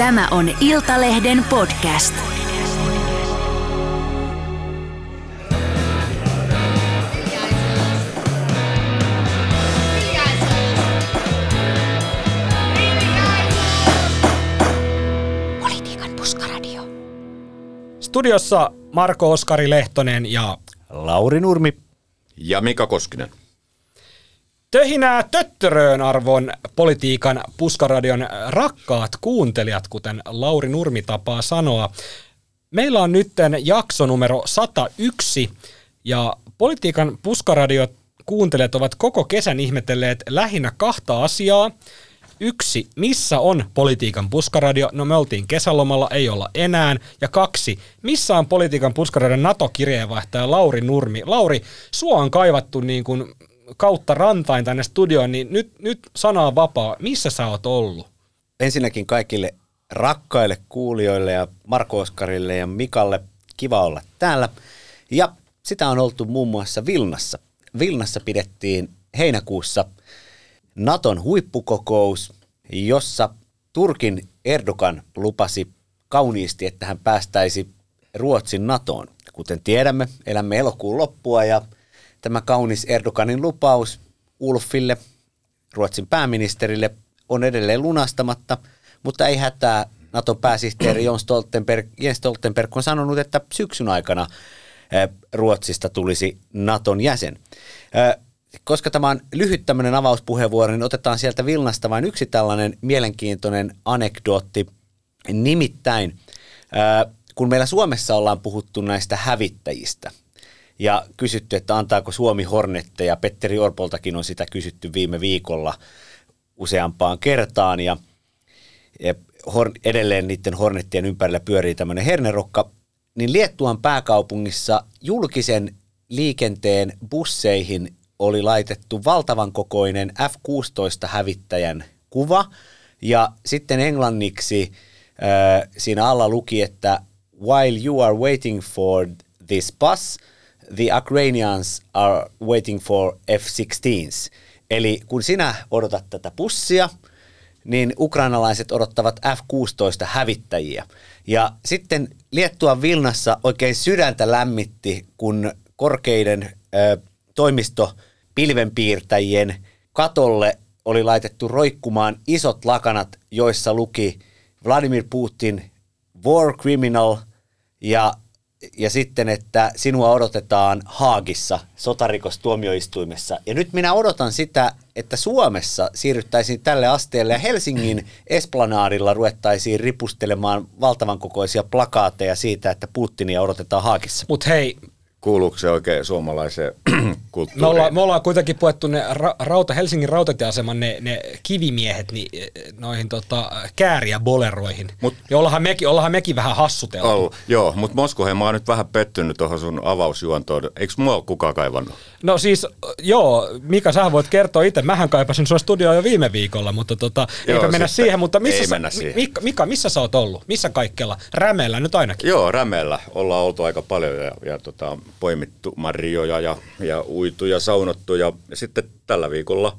Tämä on Iltalehden podcast. Politiikan puskaradio. Studiossa Marko Oskari Lehtonen ja Lauri Nurmi. Ja Mika Koskinen. Töhinää töttöröön arvon politiikan puskaradion rakkaat kuuntelijat, kuten Lauri Nurmi tapaa sanoa. Meillä on nyt jakso numero 101 ja politiikan puskaradio kuuntelijat ovat koko kesän ihmetelleet lähinnä kahta asiaa. Yksi, missä on politiikan puskaradio? No me oltiin kesälomalla, ei olla enää. Ja kaksi, missä on politiikan puskaradion NATO-kirjeenvaihtaja Lauri Nurmi? Lauri, sua on kaivattu niin kuin kautta rantain tänne studioon, niin nyt, nyt sana on vapaa. Missä sä oot ollut? Ensinnäkin kaikille rakkaille kuulijoille ja Marko Oskarille ja Mikalle kiva olla täällä. Ja sitä on oltu muun muassa Vilnassa. Vilnassa pidettiin heinäkuussa Naton huippukokous, jossa Turkin Erdogan lupasi kauniisti, että hän päästäisi Ruotsin NATOon. Kuten tiedämme, elämme elokuun loppua ja tämä kaunis Erdoganin lupaus Ulfille, Ruotsin pääministerille, on edelleen lunastamatta, mutta ei hätää. Naton pääsihteeri Jens Stoltenberg, Jens Stoltenberg on sanonut, että syksyn aikana Ruotsista tulisi Naton jäsen. Koska tämä on lyhyt tämmöinen avauspuheenvuoro, niin otetaan sieltä Vilnasta vain yksi tällainen mielenkiintoinen anekdootti. Nimittäin, kun meillä Suomessa ollaan puhuttu näistä hävittäjistä – ja kysytty, että antaako Suomi hornetteja. Petteri Orpoltakin on sitä kysytty viime viikolla useampaan kertaan ja, edelleen niiden hornettien ympärillä pyörii tämmöinen hernerokka. Niin Liettuan pääkaupungissa julkisen liikenteen busseihin oli laitettu valtavan kokoinen F-16-hävittäjän kuva ja sitten englanniksi äh, siinä alla luki, että while you are waiting for this bus – the Ukrainians are waiting for F-16s. Eli kun sinä odotat tätä pussia, niin ukrainalaiset odottavat F-16 hävittäjiä. Ja sitten Liettuan Vilnassa oikein sydäntä lämmitti, kun korkeiden ö, toimistopilvenpiirtäjien katolle oli laitettu roikkumaan isot lakanat, joissa luki Vladimir Putin, war criminal ja ja sitten, että sinua odotetaan Haagissa sotarikostuomioistuimessa. Ja nyt minä odotan sitä, että Suomessa siirryttäisiin tälle asteelle ja Helsingin esplanaadilla ruvettaisiin ripustelemaan valtavan kokoisia plakaateja siitä, että Putinia odotetaan Haagissa. Mutta hei, Kuuluuko se oikein suomalaiseen kulttuuriin? Me ollaan, me ollaan kuitenkin puettu ne ra, rauta, Helsingin rautatieaseman ne, ne kivimiehet niin, noihin tota, kääriä boleroihin. Mut, ja ollaanhan mekin, ollaanhan mekin vähän hassuteltu. Ol, joo, mutta Moskohe, mä oon nyt vähän pettynyt tuohon sun avausjuontoon. Eikö mua ole kukaan kaivannut? No siis, joo, Mika, sä voit kertoa itse. Mähän kaipasin sua studioon jo viime viikolla, mutta tota, joo, eipä mennä siihen. Mutta missä ei sä, mennä siihen. Mika, Mika, missä sä oot ollut? Missä kaikkella? Rämeellä nyt ainakin. Joo, Rämeellä ollaan oltu aika paljon ja, ja tota, poimittu marjoja ja, ja uitu ja saunottu. Ja, sitten tällä viikolla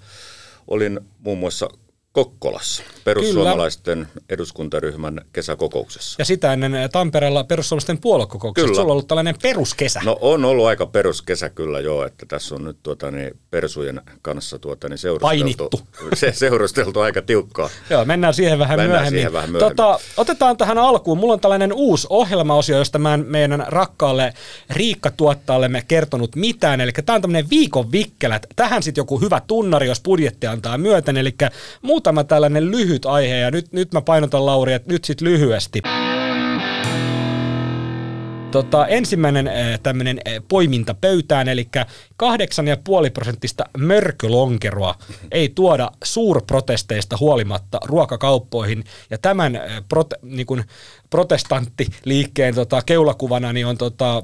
olin muun muassa Kokkolassa, perussuomalaisten Kyllä. eduskuntaryhmän kesäkokouksessa. Ja sitä ennen Tampereella perussuomalaisten puoluekokouksessa. Kyllä. Sulla on ollut tällainen peruskesä. No on ollut aika peruskesä kyllä joo, että tässä on nyt tuota, niin, persujen kanssa tuota, niin seurusteltu, se, seurusteltu aika tiukkaa. joo, mennään siihen vähän mennään myöhemmin. Siihen vähän myöhemmin. Tota, otetaan tähän alkuun. Mulla on tällainen uusi ohjelmaosio, josta mä en meidän rakkaalle Riikka-tuottajalle kertonut mitään. Eli tämä on tämmöinen viikon vikkelät. Tähän sitten joku hyvä tunnari, jos budjetti antaa myöten. Eli muutama tällainen lyhyt aihe, ja nyt, nyt mä painotan Lauri, että nyt sitten lyhyesti. Tota, ensimmäinen äh, tämmöinen äh, poiminta pöytään, eli 8,5 prosenttista mörkölonkeroa ei tuoda suurprotesteista huolimatta ruokakauppoihin. Ja tämän äh, prote, niin kuin protestanttiliikkeen tota, keulakuvana niin on tota,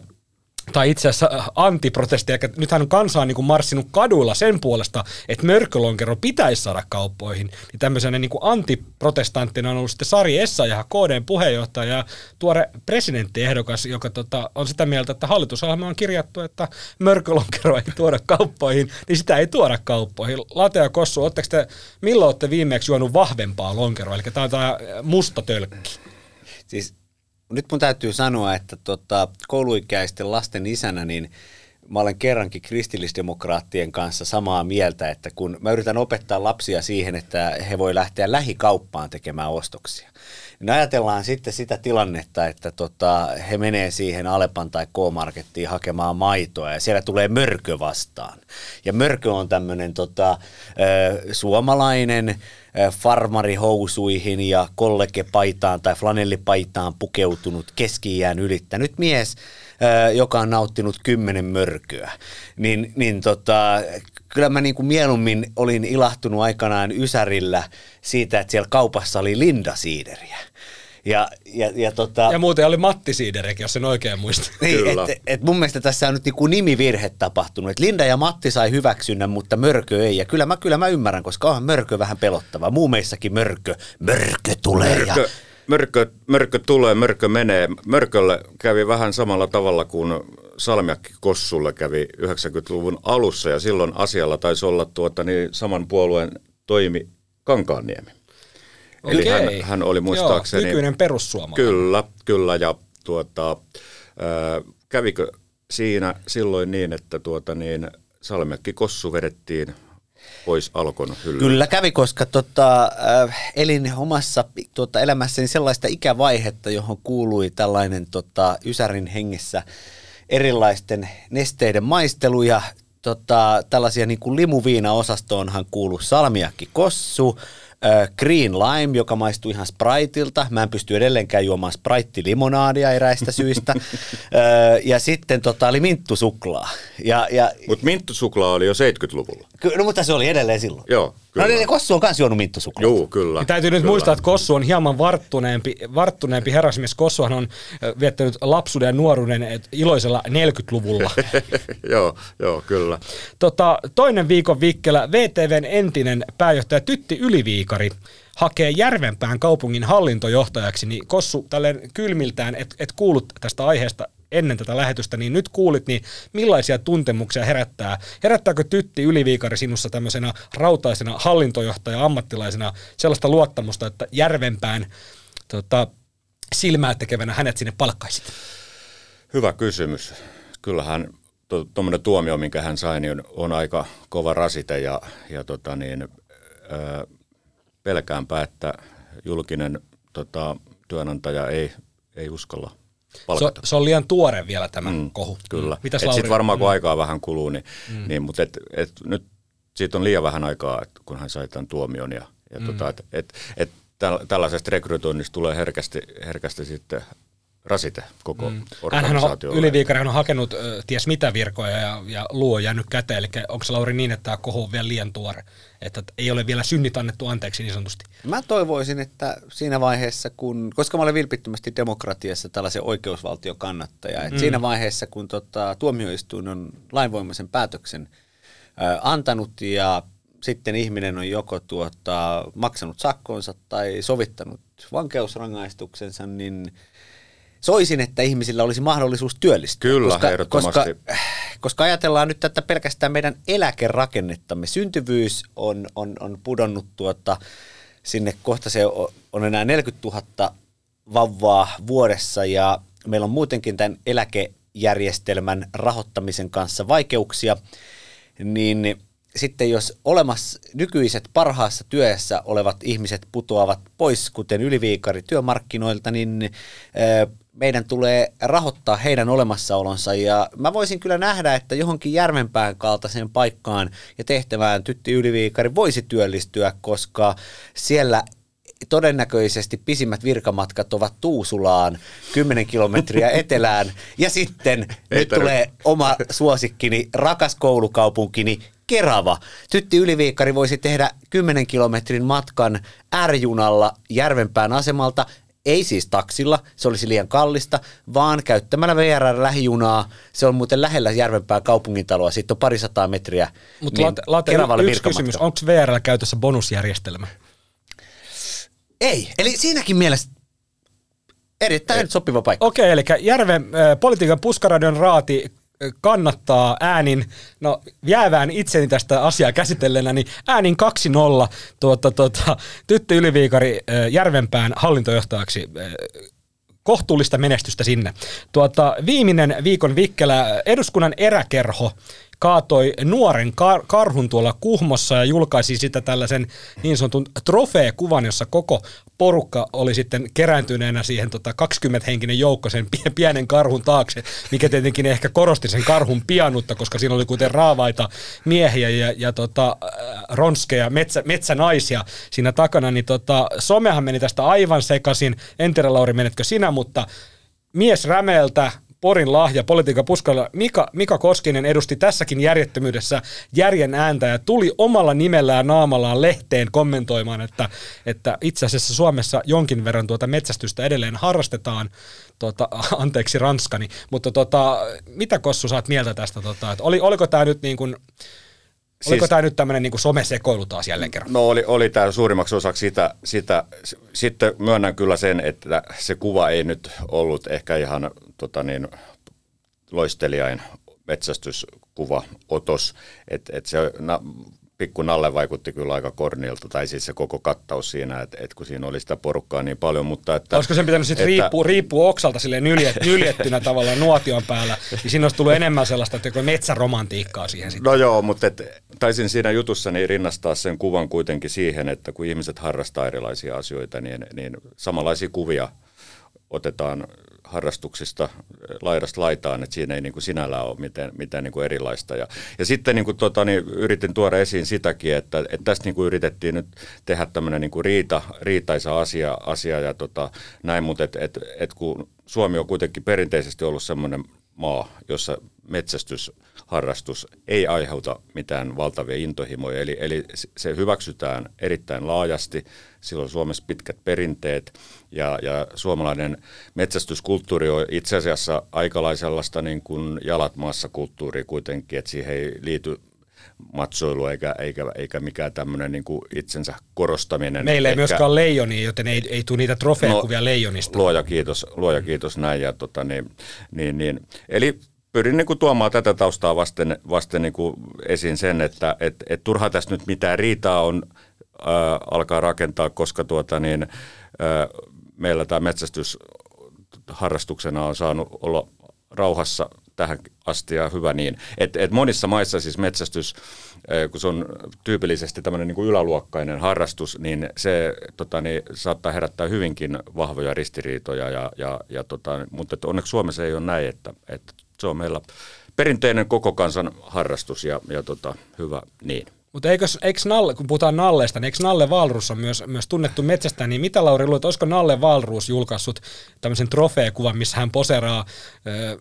tai itse asiassa antiprotesteja. Nythän kansa on niin kuin marssinut kaduilla sen puolesta, että mörkölonkero pitäisi saada kauppoihin. Niin tämmöisenä niin antiprotestanttina on ollut sitten Sari Essayah, KDn puheenjohtaja ja tuore presidenttiehdokas, joka tota, on sitä mieltä, että hallitusohjelma on kirjattu, että mörkölonkero ei tuoda kauppoihin, niin sitä ei tuoda kauppoihin. Late ja Kossu, te, milloin olette viimeksi juonut vahvempaa lonkeroa, eli tämä on tämä musta tölkki? Siis nyt mun täytyy sanoa, että tota, kouluikäisten lasten isänä, niin mä olen kerrankin kristillisdemokraattien kanssa samaa mieltä, että kun mä yritän opettaa lapsia siihen, että he voi lähteä lähikauppaan tekemään ostoksia, niin ajatellaan sitten sitä tilannetta, että tota, he menee siihen Alepan tai K-markettiin hakemaan maitoa ja siellä tulee mörkö vastaan. Ja mörkö on tämmöinen tota, suomalainen farmarihousuihin ja kollegepaitaan tai flanellipaitaan pukeutunut keski ylittänyt mies, joka on nauttinut kymmenen mörköä. Niin, niin tota, kyllä mä niin kuin mieluummin olin ilahtunut aikanaan Ysärillä siitä, että siellä kaupassa oli Linda Siideriä. Ja, ja, ja, tota, ja muuten oli Matti Siiderikin, jos sen oikein muistaa. Niin, et, et mun mielestä tässä on nyt niinku nimivirhe tapahtunut. Et Linda ja Matti sai hyväksynnän, mutta Mörkö ei. Ja kyllä mä, kyllä mä ymmärrän, koska onhan Mörkö vähän pelottava. Muumeissakin Mörkö. Mörkö tulee. Mörkö. Ja... Mörkö, mörkö tulee, mörkö menee. Mörkölle kävi vähän samalla tavalla kuin Salmiakki Kossulle kävi 90-luvun alussa ja silloin asialla taisi olla tuota, niin saman puolueen toimi Kankaanniemi. Eli Okei. hän, hän oli muistaakseni... Joo, nykyinen perussuomalainen. Kyllä, kyllä ja tuota, äh, kävikö siinä silloin niin, että tuota, niin Salmiakki Kossu vedettiin pois Alkon hyllyyn? Kyllä kävi, koska tota, äh, elin omassa tuota, elämässäni sellaista ikävaihetta, johon kuului tällainen tota, Ysärin hengessä erilaisten nesteiden maistelu ja tota, tällaisia niin kuin limuviina-osastoonhan kuuluu salmiakki kossu, Green Lime, joka maistuu ihan Spriteilta. Mä en pysty edelleenkään juomaan Sprite-limonaadia eräistä syistä. ja sitten tota, oli minttusuklaa. Ja, ja, mutta minttusuklaa oli jo 70-luvulla. No mutta se oli edelleen silloin. Joo, kyllä. No niin, Kossu on myös juonut minttusuklaa. Joo, kyllä. Ja täytyy nyt kyllä. muistaa, että Kossu on hieman varttuneempi, varttuneempi herrasmies. Kossuhan on viettänyt lapsuuden ja nuoruuden iloisella 40-luvulla. joo, joo, kyllä. Tota, toinen viikon vikkelä VTVn entinen pääjohtaja Tytti Yliviikari hakee Järvenpään kaupungin hallintojohtajaksi, niin Kossu tälleen kylmiltään, et, et kuullut tästä aiheesta ennen tätä lähetystä, niin nyt kuulit, niin millaisia tuntemuksia herättää? Herättääkö Tytti Yliviikari sinussa tämmöisenä rautaisena hallintojohtaja ammattilaisena sellaista luottamusta, että Järvenpään tota, silmää tekevänä hänet sinne palkkaisit? Hyvä kysymys. Kyllähän tuommoinen tuomio, minkä hän sai, niin on, on aika kova rasite ja, ja tota niin, ö, pelkäänpä, että julkinen tota, työnantaja ei, ei uskalla palkata. Se, se on liian tuore vielä tämä mm, kohu. Kyllä. Mitäs Sitten varmaan kun mm. aikaa vähän kuluu, niin, mm. niin mutta et, et, nyt siitä on liian vähän aikaa, että kun hän sai tämän tuomion. Ja, ja mm. tota, et, et, et tällaisesta rekrytoinnista tulee herkästi, herkästi sitten rasite koko mm. organisaatiolle. Hänhän on, Yliviikari on hakenut ö, ties mitä virkoja ja, ja luo on jäänyt käteen, eli onko se Lauri niin, että tämä kohu on vielä liian tuore, että ei ole vielä synnit annettu anteeksi niin sanotusti? Mä toivoisin, että siinä vaiheessa, kun, koska mä olen vilpittömästi demokratiassa tällaisen oikeusvaltion kannattaja, että mm. siinä vaiheessa, kun tota, tuomioistuin on lainvoimaisen päätöksen ö, antanut ja sitten ihminen on joko tuota, maksanut sakkonsa tai sovittanut vankeusrangaistuksensa, niin – soisin, että ihmisillä olisi mahdollisuus työllistyä. Kyllä, koska, ehdottomasti. Koska, koska ajatellaan nyt tätä pelkästään meidän eläkerakennettamme. Syntyvyys on, on, on pudonnut tuota, sinne kohta se on enää 40 000 vauvaa vuodessa ja meillä on muutenkin tämän eläkejärjestelmän rahoittamisen kanssa vaikeuksia, niin sitten jos olemassa nykyiset parhaassa työssä olevat ihmiset putoavat pois, kuten yliviikari työmarkkinoilta, niin meidän tulee rahoittaa heidän olemassaolonsa ja mä voisin kyllä nähdä, että johonkin Järvenpään kaltaiseen paikkaan ja tehtävään Tytti Yliviikari voisi työllistyä, koska siellä todennäköisesti pisimmät virkamatkat ovat Tuusulaan 10 kilometriä etelään ja sitten Ei nyt tarvitse. tulee oma suosikkini, rakas koulukaupunkini Kerava. Tytti Yliviikkari voisi tehdä 10 kilometrin matkan R-junalla Järvenpään asemalta ei siis taksilla, se olisi liian kallista, vaan käyttämällä VR-lähijunaa. Se on muuten lähellä Järvenpää kaupungintaloa, siitä on parisataa metriä. Mutta niin late, late, yksi kysymys, onko VRllä käytössä bonusjärjestelmä? Ei, eli siinäkin mielessä erittäin sopiva paikka. Okei, eli Järven äh, politiikan puskaradion raati kannattaa äänin, no jäävään itseni tästä asiaa käsitelleenä, niin äänin 2-0 tuota, tuota, Tyttö Yliviikari Järvenpään hallintojohtajaksi kohtuullista menestystä sinne. Tuota, viimeinen viikon vikkelä eduskunnan eräkerho kaatoi nuoren kar- karhun tuolla Kuhmossa ja julkaisi sitä tällaisen niin sanotun trofeekuvan, jossa koko porukka oli sitten kerääntyneenä siihen tota 20-henkinen joukko sen pie- pienen karhun taakse, mikä tietenkin ehkä korosti sen karhun pianuutta, koska siinä oli kuten raavaita miehiä ja, ja tota, äh, ronskeja metsä, metsänaisia siinä takana, niin tota, somehan meni tästä aivan sekaisin. En tiedä, Lauri, menetkö sinä, mutta mies Rämeeltä, Porin lahja, politiikan puskalla, Mika, Mika Koskinen edusti tässäkin järjettömyydessä järjen ääntä ja tuli omalla nimellään naamallaan lehteen kommentoimaan, että, että itse asiassa Suomessa jonkin verran tuota metsästystä edelleen harrastetaan, tuota, anteeksi ranskani, mutta tota, mitä Kossu saat mieltä tästä, tota, että oli, oliko tämä nyt niin kuin, Oliko Siis- tämä nyt tämmöinen niin somesekoilu taas jälleen kerran? No oli, oli tämä suurimmaksi osaksi sitä, sitä. Sitten myönnän kyllä sen, että se kuva ei nyt ollut ehkä ihan tota niin, loistelijain metsästyskuva, otos. Että et se na, pikku Nalle vaikutti kyllä aika kornilta, tai siis se koko kattaus siinä, että et kun siinä oli sitä porukkaa niin paljon. Mutta että, Olisiko sen pitänyt sitten riippua, riippua oksalta silleen nyljet, nyljettynä tavallaan nuotion päällä, niin siinä olisi tullut enemmän sellaista että metsäromantiikkaa siihen sitten. No joo, mutta et, taisin siinä jutussani rinnastaa sen kuvan kuitenkin siihen, että kun ihmiset harrastaa erilaisia asioita, niin, niin samanlaisia kuvia otetaan harrastuksista laidasta laitaan, että siinä ei niin kuin sinällään ole mitään, mitään niin kuin erilaista. Ja, ja sitten niin kuin, tota, niin yritin tuoda esiin sitäkin, että, että tästä niin kuin yritettiin nyt tehdä tämmöinen niin kuin riita, riitaisa asia, asia ja tota, näin, mutta et, et, et kun Suomi on kuitenkin perinteisesti ollut semmoinen maa, jossa metsästysharrastus ei aiheuta mitään valtavia intohimoja, eli, eli se hyväksytään erittäin laajasti, sillä on Suomessa pitkät perinteet, ja, ja suomalainen metsästyskulttuuri on itse asiassa aikalaisella sellaista niin kuin jalat maassa kulttuuria kuitenkin, että siihen ei liity matsoilu eikä, eikä, eikä mikään tämmöinen niin kuin itsensä korostaminen. Meillä ei Ehkä- myöskään ole leijonia, joten ei, ei tule niitä trofeekuvia No, leijonista. Luoja kiitos, luoja kiitos näin. Ja tota, niin, niin, niin. Eli pyrin niin kuin tuomaan tätä taustaa vasten, vasten niin kuin esiin sen, että et, et turha tässä nyt mitään riitaa on äh, alkaa rakentaa, koska tuota, niin, äh, meillä tämä metsästys harrastuksena on saanut olla rauhassa tähän asti ja hyvä niin. Et, et monissa maissa siis metsästys, kun se on tyypillisesti tämmöinen niin kuin yläluokkainen harrastus, niin se tota, niin, saattaa herättää hyvinkin vahvoja ristiriitoja, ja, ja, ja, tota, mutta onneksi Suomessa ei ole näin, että, että se on meillä perinteinen koko kansan harrastus ja, ja tota, hyvä niin. Mutta eikö, eikö Nalle, kun puhutaan Nallesta, niin eikö Nalle Valruus on myös, myös tunnettu metsästä, niin mitä Lauri luulet, olisiko Nalle Valruus julkaissut tämmöisen trofeekuvan, missä hän poseraa ö,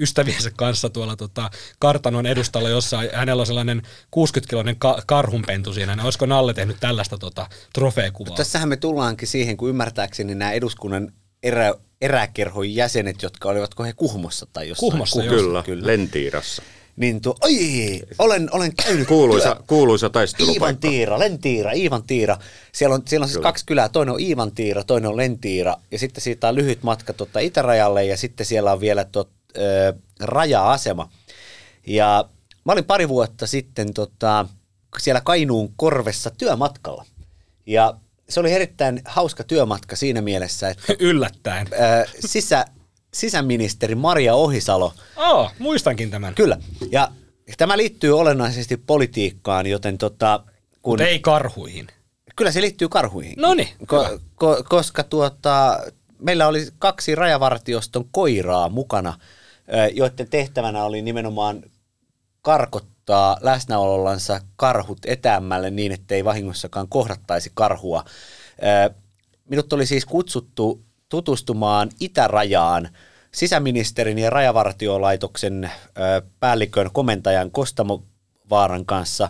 ystäviensä kanssa tuolla tota, kartanon edustalla, jossa hänellä on sellainen 60-kiloinen ka- karhunpentu siinä, niin olisiko Nalle tehnyt tällaista tota, trofeekuvaa? Tässähän me tullaankin siihen, kun ymmärtääkseni nämä eduskunnan erä, eräkerhon jäsenet, jotka olivatko he Kuhmossa tai jossain. Kuhmossa, joo. Kyllä, kyllä, Lentiirassa. Niin tuo, oi, olen, olen käynyt. Kuuluisa, työ- kuuluisa Iivan taistelupaikka. Tiira, Lentiira, Iivan Tiira. Siellä on, siellä on siis Kyllä. kaksi kylää, toinen on Iivan Tiira, toinen on Lentiira. Ja sitten siitä on lyhyt matka tuota itärajalle ja sitten siellä on vielä tuot, ö, raja-asema. Ja mä olin pari vuotta sitten tota, siellä Kainuun korvessa työmatkalla. Ja se oli erittäin hauska työmatka siinä mielessä, että Yllättäen. ö, sisä, sisäministeri Maria Ohisalo Oh, muistankin tämän. Kyllä. Ja tämä liittyy olennaisesti politiikkaan, joten tota, kun, ei karhuihin. kyllä se liittyy karhuihin. Noniin, Ko, ko, koska tuota, meillä oli kaksi rajavartioston koiraa mukana, joiden tehtävänä oli nimenomaan karkottaa läsnäolollansa karhut etäämmälle niin, ettei vahingossakaan kohdattaisi karhua. Minut oli siis kutsuttu tutustumaan itärajaan sisäministerin ja rajavartiolaitoksen päällikön komentajan Kostamo Vaaran kanssa.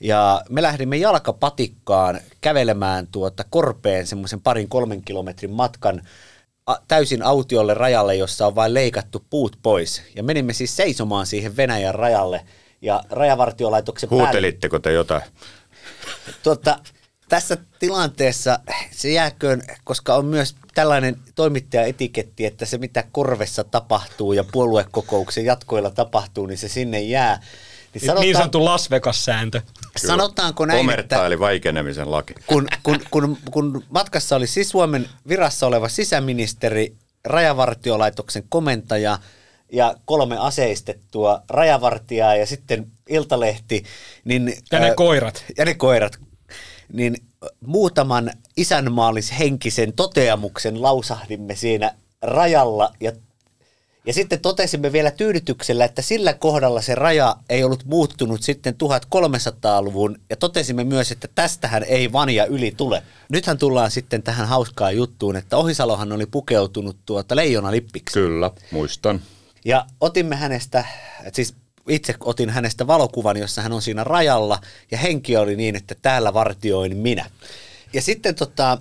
Ja me lähdimme jalkapatikkaan kävelemään tuota Korpeen semmoisen parin kolmen kilometrin matkan täysin autiolle rajalle, jossa on vain leikattu puut pois. Ja menimme siis seisomaan siihen Venäjän rajalle. Ja rajavartiolaitoksen Huutelitteko te jotain? Tuota, tässä tilanteessa se jääköön, koska on myös tällainen toimittajaetiketti, että se mitä korvessa tapahtuu ja puoluekokouksen jatkoilla tapahtuu, niin se sinne jää. Niin Niin, niin sanottu Las Vegas-sääntö. sanotaanko näin, Omerta että eli vaikenemisen laki. kun, kun, kun, kun matkassa oli siis Suomen virassa oleva sisäministeri, rajavartiolaitoksen komentaja ja kolme aseistettua rajavartijaa ja sitten Iltalehti. Niin, Ja ne ää, koirat. Ja ne koirat. Niin muutaman isänmaallishenkisen toteamuksen lausahdimme siinä rajalla ja ja sitten totesimme vielä tyydytyksellä, että sillä kohdalla se raja ei ollut muuttunut sitten 1300-luvun ja totesimme myös, että tästähän ei vania yli tule. Nythän tullaan sitten tähän hauskaan juttuun, että Ohisalohan oli pukeutunut tuota leijonalippiksi. Kyllä, muistan. Ja otimme hänestä, siis itse otin hänestä valokuvan, jossa hän on siinä rajalla ja henki oli niin, että täällä vartioin minä. Ja sitten tota,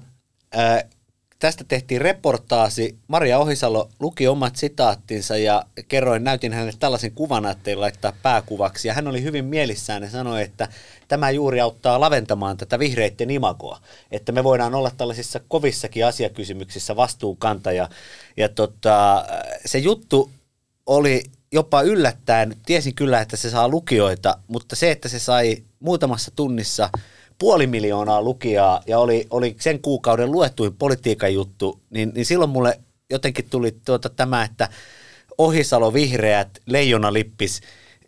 ää, tästä tehtiin reportaasi. Maria Ohisalo luki omat sitaattinsa ja kerroin, näytin hänelle tällaisen kuvan, että laittaa pääkuvaksi. Ja hän oli hyvin mielissään ja sanoi, että tämä juuri auttaa laventamaan tätä vihreitten imagoa. Että me voidaan olla tällaisissa kovissakin asiakysymyksissä vastuunkantaja. Ja tota, se juttu oli jopa yllättäen, tiesin kyllä, että se saa lukijoita, mutta se, että se sai muutamassa tunnissa puoli miljoonaa lukijaa ja oli, oli sen kuukauden luettuin politiikan juttu, niin, niin silloin mulle jotenkin tuli tuota tämä, että Ohisalo vihreät, leijonalippis,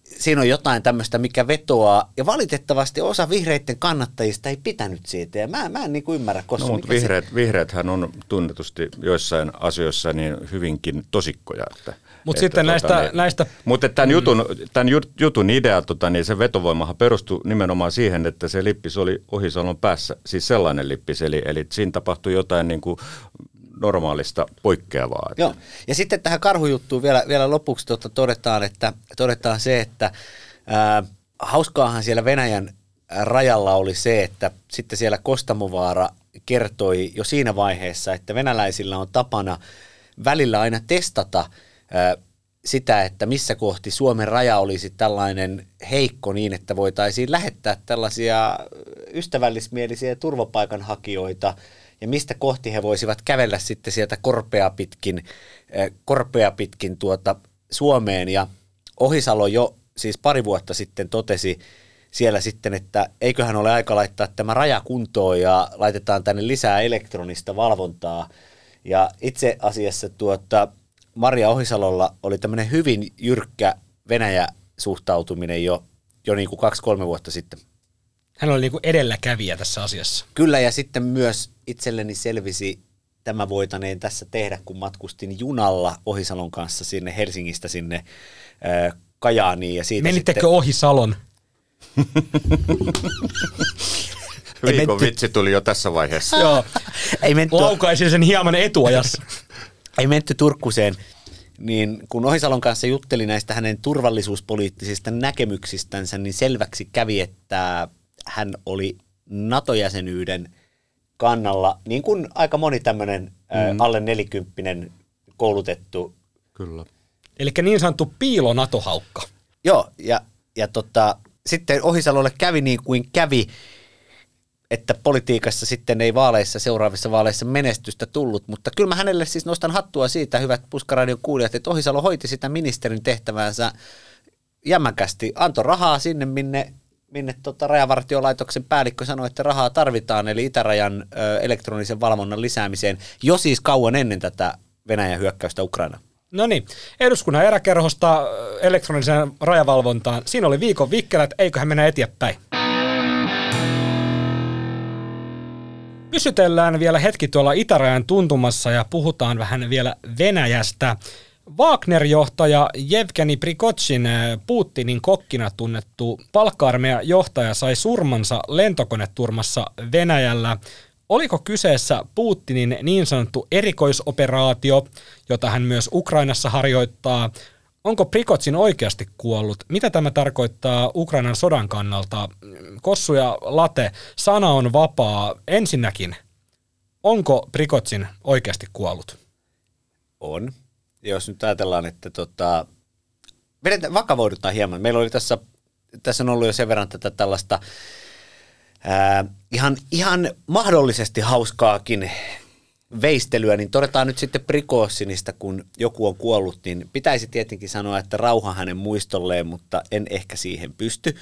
siinä on jotain tämmöistä, mikä vetoaa, ja valitettavasti osa vihreiden kannattajista ei pitänyt siitä, ja mä, mä en niin kuin ymmärrä, koska No, mutta mikä se- vihreät, vihreäthän on tunnetusti joissain asioissa niin hyvinkin tosikkoja. Että, Mut että sitten näistä- näistä- Mutta tämän, jutun, tämän jut- jutun idea, tota, niin se vetovoimahan perustui nimenomaan siihen, että se lippis oli Ohisalon päässä, siis sellainen lippis, eli, eli siinä tapahtui jotain niin kuin normaalista poikkeavaa. Että- Joo. Ja sitten tähän karhujuttuun vielä, vielä lopuksi tuota todetaan, että, todetaan se, että ää, hauskaahan siellä Venäjän rajalla oli se, että sitten siellä Kostamovaara kertoi jo siinä vaiheessa, että venäläisillä on tapana välillä aina testata sitä, että missä kohti Suomen raja olisi tällainen heikko niin, että voitaisiin lähettää tällaisia ystävällismielisiä turvapaikanhakijoita ja mistä kohti he voisivat kävellä sitten sieltä korpea pitkin, korpea pitkin tuota Suomeen. Ja Ohisalo jo siis pari vuotta sitten totesi siellä sitten, että eiköhän ole aika laittaa tämä raja kuntoon ja laitetaan tänne lisää elektronista valvontaa. Ja itse asiassa tuota, Maria Ohisalolla oli tämmöinen hyvin jyrkkä Venäjä-suhtautuminen jo, jo niin kuin kaksi-kolme vuotta sitten. Hän oli niinku edelläkävijä tässä asiassa. Kyllä, ja sitten myös itselleni selvisi, tämä voitaneen tässä tehdä, kun matkustin junalla Ohisalon kanssa sinne Helsingistä sinne ö, Kajaaniin. Ja siitä Menittekö sitten, ohi Salon? Viikon menty- vitsi tuli jo tässä vaiheessa. Joo. ei, menty, Laukaisin sen hieman etuajassa. ei menty Turkkuseen, niin kun Ohisalon kanssa jutteli näistä hänen turvallisuuspoliittisista näkemyksistänsä, niin selväksi kävi, että hän oli NATO-jäsenyyden kannalla, niin kuin aika moni tämmöinen mm. alle nelikymppinen koulutettu Kyllä. Eli niin sanottu piilonatohaukka. Joo, ja, ja tota, sitten Ohisalolle kävi niin kuin kävi, että politiikassa sitten ei vaaleissa, seuraavissa vaaleissa menestystä tullut, mutta kyllä mä hänelle siis nostan hattua siitä, hyvät Puskaradion kuulijat, että Ohisalo hoiti sitä ministerin tehtäväänsä jämäkästi, antoi rahaa sinne, minne, minne tota rajavartiolaitoksen päällikkö sanoi, että rahaa tarvitaan, eli itärajan ö, elektronisen valvonnan lisäämiseen, jo siis kauan ennen tätä Venäjän hyökkäystä Ukrainaan. No niin, eduskunnan eräkerhosta elektroniseen rajavalvontaan. Siinä oli viikon vikkelät, eiköhän mennä eteenpäin. Pysytellään vielä hetki tuolla itärajan tuntumassa ja puhutaan vähän vielä Venäjästä. Wagner-johtaja Jevgeni Prigozhin, ö, Putinin kokkina tunnettu palkka johtaja, sai surmansa lentokoneturmassa Venäjällä. Oliko kyseessä Putinin niin sanottu erikoisoperaatio, jota hän myös Ukrainassa harjoittaa? Onko Prikotsin oikeasti kuollut? Mitä tämä tarkoittaa Ukrainan sodan kannalta? Kossu ja Late, sana on vapaa. Ensinnäkin, onko Prikotsin oikeasti kuollut? On. Jos nyt ajatellaan, että tota, vedetään, vakavoidutaan hieman. Meillä oli tässä, tässä on ollut jo sen verran tätä tällaista ää, ihan, ihan mahdollisesti hauskaakin veistelyä, niin todetaan nyt sitten Prikossinista, kun joku on kuollut, niin pitäisi tietenkin sanoa, että rauha hänen muistolleen, mutta en ehkä siihen pysty.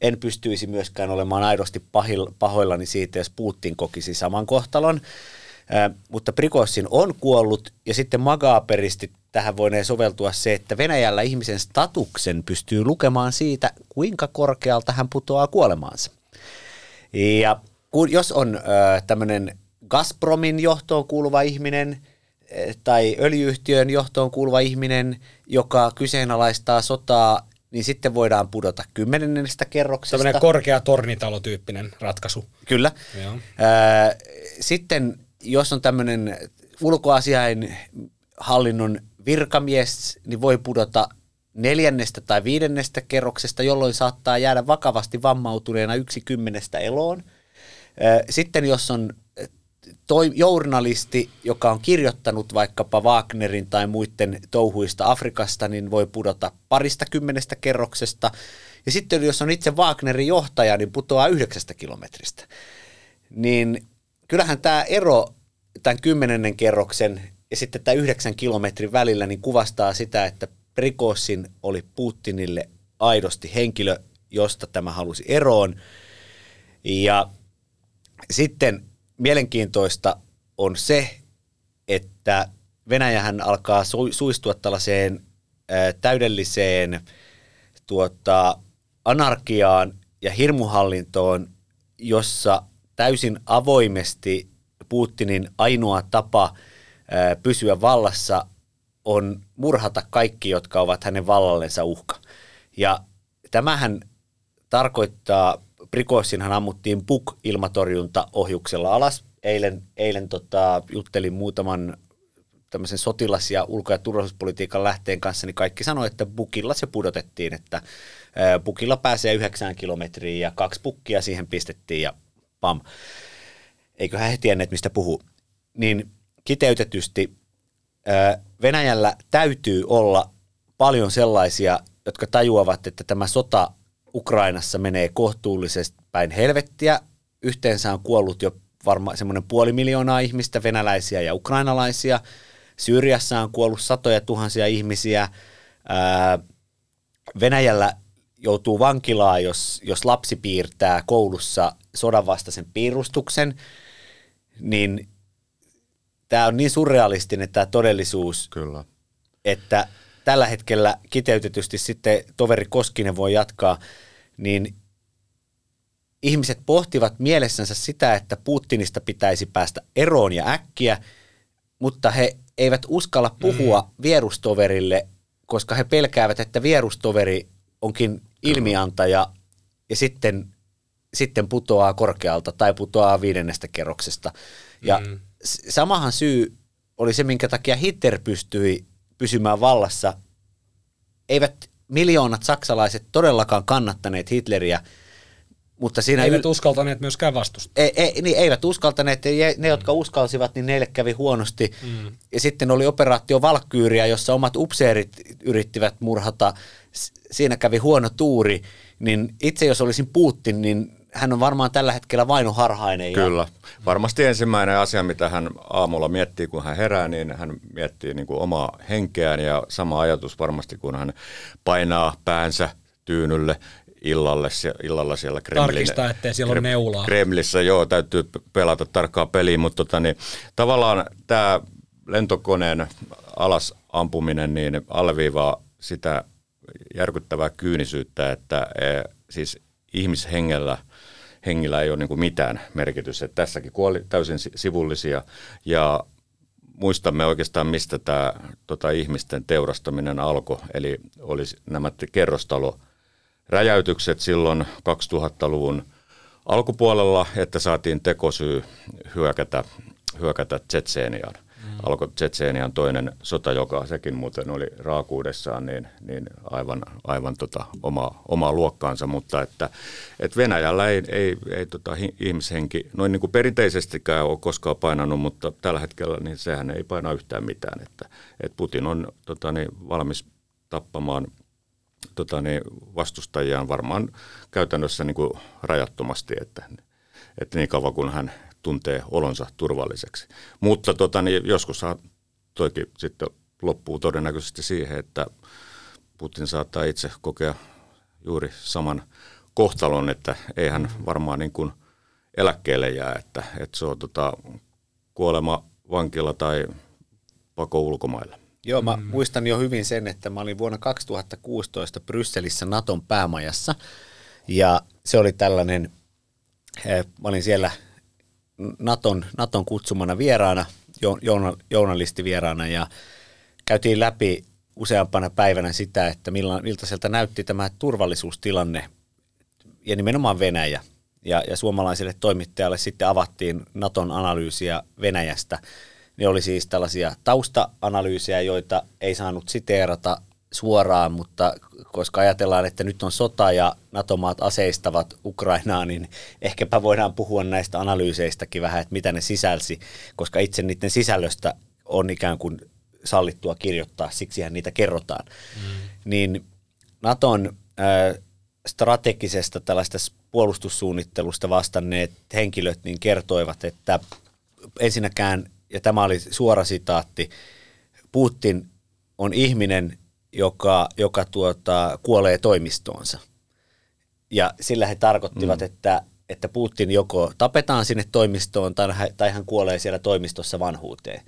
En pystyisi myöskään olemaan aidosti pahoillani siitä, jos Putin kokisi saman kohtalon. Ää, mutta Prikossin on kuollut ja sitten magaperisti tähän voinee soveltua se, että Venäjällä ihmisen statuksen pystyy lukemaan siitä, kuinka korkealta hän putoaa kuolemaansa. Ja kun, jos on tämmöinen Gazpromin johtoon kuuluva ihminen tai öljyyhtiön johtoon kuuluva ihminen, joka kyseenalaistaa sotaa, niin sitten voidaan pudota kymmenennestä kerroksesta. Tällainen korkea tornitalotyyppinen ratkaisu. Kyllä. Joo. Sitten jos on tämmöinen ulkoasiain hallinnon virkamies, niin voi pudota neljännestä tai viidennestä kerroksesta, jolloin saattaa jäädä vakavasti vammautuneena yksi kymmenestä eloon. Sitten jos on toi journalisti, joka on kirjoittanut vaikkapa Wagnerin tai muiden touhuista Afrikasta, niin voi pudota parista kymmenestä kerroksesta. Ja sitten jos on itse Wagnerin johtaja, niin putoaa yhdeksästä kilometristä. Niin kyllähän tämä ero tämän kymmenennen kerroksen ja sitten tämä yhdeksän kilometrin välillä niin kuvastaa sitä, että Prikosin oli Putinille aidosti henkilö, josta tämä halusi eroon. Ja sitten mielenkiintoista on se, että Venäjähän alkaa su- suistua tällaiseen ää, täydelliseen tuota, anarkiaan ja hirmuhallintoon, jossa täysin avoimesti Putinin ainoa tapa ää, pysyä vallassa on murhata kaikki, jotka ovat hänen vallallensa uhka. Ja tämähän tarkoittaa Prikossinhan ammuttiin PUK-ilmatorjuntaohjuksella alas. Eilen, eilen tota, juttelin muutaman tämmöisen sotilas- ja ulko- ja turvallisuuspolitiikan lähteen kanssa, niin kaikki sanoi, että bukilla se pudotettiin, että bukilla pääsee yhdeksään kilometriin ja kaksi pukkia siihen pistettiin ja pam. Eiköhän he tienneet, mistä puhuu. Niin kiteytetysti Venäjällä täytyy olla paljon sellaisia, jotka tajuavat, että tämä sota Ukrainassa menee kohtuullisesti päin helvettiä. Yhteensä on kuollut jo varmaan semmoinen puoli miljoonaa ihmistä, venäläisiä ja ukrainalaisia. Syyriassa on kuollut satoja tuhansia ihmisiä. Ää, Venäjällä joutuu vankilaan, jos, jos lapsi piirtää koulussa sodanvastaisen piirustuksen, niin tämä on niin surrealistinen tämä todellisuus, Kyllä. että tällä hetkellä kiteytetysti sitten toveri Koskinen voi jatkaa, niin ihmiset pohtivat mielessänsä sitä, että Putinista pitäisi päästä eroon ja äkkiä, mutta he eivät uskalla puhua mm. vierustoverille, koska he pelkäävät, että vierustoveri onkin ilmiantaja ja sitten, sitten putoaa korkealta tai putoaa viidennestä kerroksesta. Ja mm. samahan syy oli se, minkä takia Hitler pystyi pysymään vallassa. Eivät miljoonat saksalaiset todellakaan kannattaneet Hitleriä, mutta siinä... Eivät y- uskaltaneet myöskään vastustaa. Ei, ei, niin, eivät uskaltaneet, ja ne, jotka uskalsivat, niin neille kävi huonosti. Mm. Ja sitten oli operaatio Valkkyyriä, jossa omat upseerit yrittivät murhata. Siinä kävi huono tuuri. Niin itse jos olisin Putin, niin hän on varmaan tällä hetkellä vainoharhainen. Kyllä. Ja... Varmasti ensimmäinen asia, mitä hän aamulla miettii, kun hän herää, niin hän miettii niin kuin omaa henkeään ja sama ajatus varmasti, kun hän painaa päänsä tyynylle illalle, illalla siellä Kremlin, Tarkistaa, ettei siellä ole neulaa. Kremlissä, joo, täytyy pelata tarkkaa peliä, mutta tota, niin, tavallaan tämä lentokoneen alas ampuminen niin alleviivaa sitä järkyttävää kyynisyyttä, että e, siis ihmishengellä – hengillä ei ole niin kuin mitään merkitystä. Tässäkin kuoli täysin sivullisia ja muistamme oikeastaan, mistä tämä tota, ihmisten teurastaminen alkoi. Eli olisi nämä kerrostalo räjäytykset silloin 2000-luvun alkupuolella, että saatiin tekosyy hyökätä, hyökätä Tsetseeniaan. Alkoi Tsetseenian toinen sota, joka sekin muuten oli raakuudessaan, niin, niin aivan, aivan tota oma, omaa luokkaansa, mutta että, että Venäjällä ei, ei, ei tota ihmishenki noin niin kuin perinteisestikään ole koskaan painanut, mutta tällä hetkellä niin sehän ei paina yhtään mitään, että, että Putin on tota niin, valmis tappamaan tota niin, vastustajiaan varmaan käytännössä niin kuin rajattomasti, että, että niin kauan kun hän tuntee olonsa turvalliseksi. Mutta tota, niin joskus toikin sitten loppuu todennäköisesti siihen, että Putin saattaa itse kokea juuri saman kohtalon, että ei hän varmaan niin kuin eläkkeelle jää, että, että se on tota, kuolema vankila tai pako ulkomaille. Joo, mä mm. muistan jo hyvin sen, että mä olin vuonna 2016 Brysselissä Naton päämajassa ja se oli tällainen, eh, mä olin siellä Naton, Naton kutsumana vieraana, journalistivieraana ja käytiin läpi useampana päivänä sitä, että miltä sieltä näytti tämä turvallisuustilanne ja nimenomaan Venäjä. Ja, ja suomalaiselle toimittajalle sitten avattiin Naton analyysiä Venäjästä. Ne oli siis tällaisia tausta-analyysejä, joita ei saanut siteerata suoraan, mutta koska ajatellaan, että nyt on sota ja NATO-maat aseistavat Ukrainaa, niin ehkäpä voidaan puhua näistä analyyseistäkin vähän, että mitä ne sisälsi, koska itse niiden sisällöstä on ikään kuin sallittua kirjoittaa, siksihän niitä kerrotaan. Mm. Niin Naton äh, strategisesta tällaista puolustussuunnittelusta vastanneet henkilöt niin kertoivat, että ensinnäkään, ja tämä oli suora sitaatti, Putin on ihminen, joka, joka tuota, kuolee toimistoonsa. Ja sillä he tarkoittivat, mm. että, että Putin joko tapetaan sinne toimistoon tai, tai hän kuolee siellä toimistossa vanhuuteen.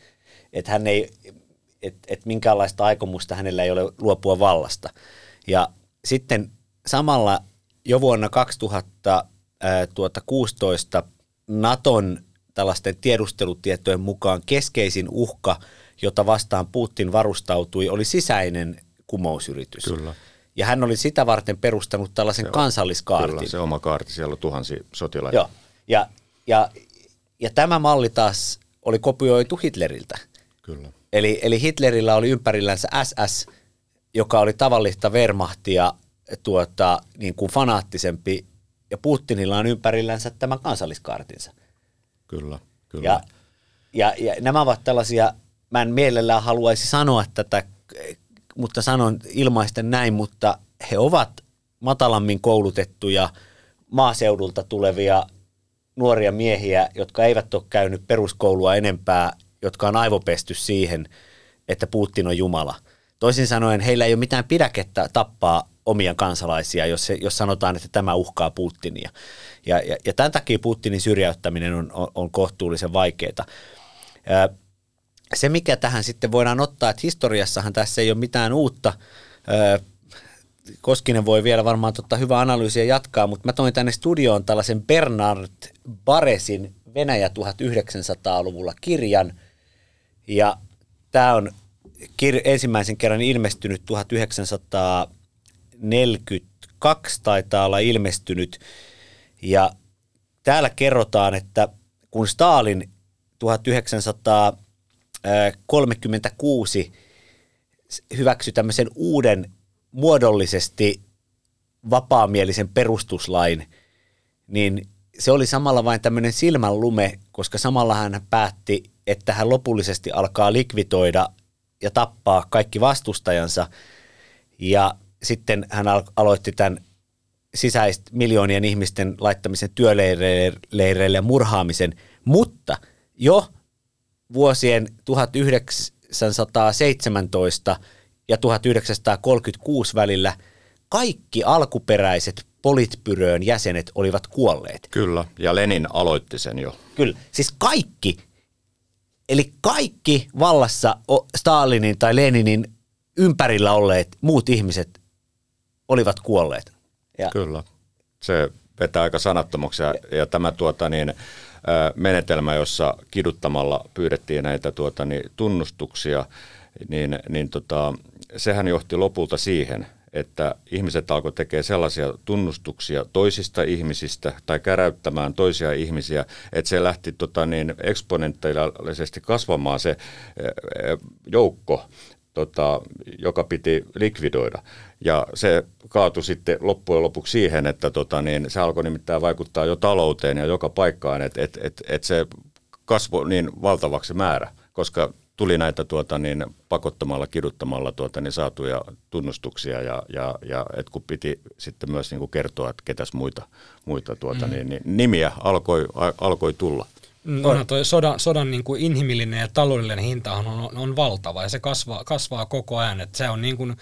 Että hän ei, et, et minkäänlaista aikomusta hänellä ei ole luopua vallasta. Ja sitten samalla jo vuonna 2016 Naton tällaisten tiedustelutietojen mukaan keskeisin uhka, jota vastaan Putin varustautui, oli sisäinen kumousyritys. Kyllä. Ja hän oli sitä varten perustanut tällaisen se kansalliskaartin. Kyllä, se oma kaarti, siellä on tuhansia sotilaita. Joo, ja, ja, ja tämä malli taas oli kopioitu Hitleriltä. Kyllä. Eli, eli Hitlerillä oli ympärillänsä SS, joka oli tavallista Wehrmachtia tuota, niin kuin fanaattisempi, ja Putinilla on ympärillänsä tämä kansalliskaartinsa. Kyllä, kyllä. Ja, ja, ja nämä ovat tällaisia, mä en mielellään haluaisi sanoa tätä mutta sanon ilmaisten näin, mutta he ovat matalammin koulutettuja maaseudulta tulevia nuoria miehiä, jotka eivät ole käynyt peruskoulua enempää, jotka on aivopesty siihen, että Putin on Jumala. Toisin sanoen heillä ei ole mitään pidäkettä tappaa omia kansalaisia, jos, jos sanotaan, että tämä uhkaa Putinia. Ja, ja, ja tämän takia Putinin syrjäyttäminen on, on, on kohtuullisen vaikeaa se, mikä tähän sitten voidaan ottaa, että historiassahan tässä ei ole mitään uutta. Koskinen voi vielä varmaan totta hyvää analyysiä jatkaa, mutta mä toin tänne studioon tällaisen Bernard Baresin Venäjä 1900-luvulla kirjan. Ja tämä on kir- ensimmäisen kerran ilmestynyt 1942 taitaa olla ilmestynyt. Ja täällä kerrotaan, että kun Stalin 1900 36 hyväksyi tämmöisen uuden muodollisesti vapaamielisen perustuslain, niin se oli samalla vain tämmöinen silmänlume, koska samalla hän päätti, että hän lopullisesti alkaa likvitoida ja tappaa kaikki vastustajansa. Ja sitten hän aloitti tämän sisäistä miljoonien ihmisten laittamisen työleireille ja murhaamisen, mutta jo vuosien 1917 ja 1936 välillä kaikki alkuperäiset politbyroon jäsenet olivat kuolleet. Kyllä, ja Lenin aloitti sen jo. Kyllä, siis kaikki, eli kaikki vallassa Stalinin tai Leninin ympärillä olleet muut ihmiset olivat kuolleet. Ja Kyllä, se vetää aika sanattomaksi ja, ja tämä tuota niin, menetelmä, jossa kiduttamalla pyydettiin näitä tuota, niin, tunnustuksia, niin, niin tota, sehän johti lopulta siihen, että ihmiset alkoi tekemään sellaisia tunnustuksia toisista ihmisistä tai käräyttämään toisia ihmisiä, että se lähti tota, niin, eksponentiaalisesti kasvamaan se joukko, tota, joka piti likvidoida. Ja se kaatui sitten loppujen lopuksi siihen, että tota, niin, se alkoi nimittäin vaikuttaa jo talouteen ja joka paikkaan, että et, et, et se kasvoi niin valtavaksi määrä, koska tuli näitä tuota, niin, pakottamalla, kiduttamalla tuota, niin saatuja tunnustuksia ja, ja, ja et kun piti sitten myös niin kuin kertoa, että ketäs muita, muita tuota, mm. niin, niin, nimiä alkoi, a, alkoi tulla. No, toi sodan, sodan niin kuin inhimillinen ja taloudellinen hinta on, on, on valtava ja se kasvaa, kasvaa koko ajan. Et se on niin kuin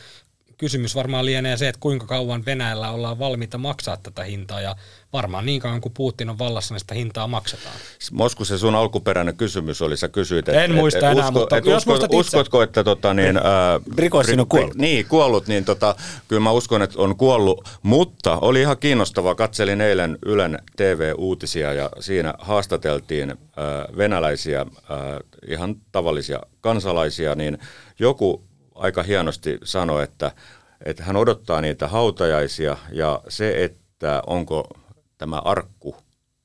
kysymys varmaan lienee se, että kuinka kauan Venäjällä ollaan valmiita maksaa tätä hintaa ja varmaan niin kauan kuin Putin on vallassa, niin sitä hintaa maksetaan. Mosku, se sun alkuperäinen kysymys oli, sä kysyit, että... En muista et, enää, usko, mutta et jos usko, uskotko, että tota, niin, ää, Rikosin on kuollut. Niin, kuollut, niin tota, kyllä mä uskon, että on kuollut, mutta oli ihan kiinnostavaa, katselin eilen Ylen TV-uutisia ja siinä haastateltiin ää, venäläisiä, ää, ihan tavallisia kansalaisia, niin joku aika hienosti sanoi, että, että hän odottaa niitä hautajaisia ja se, että onko tämä arkku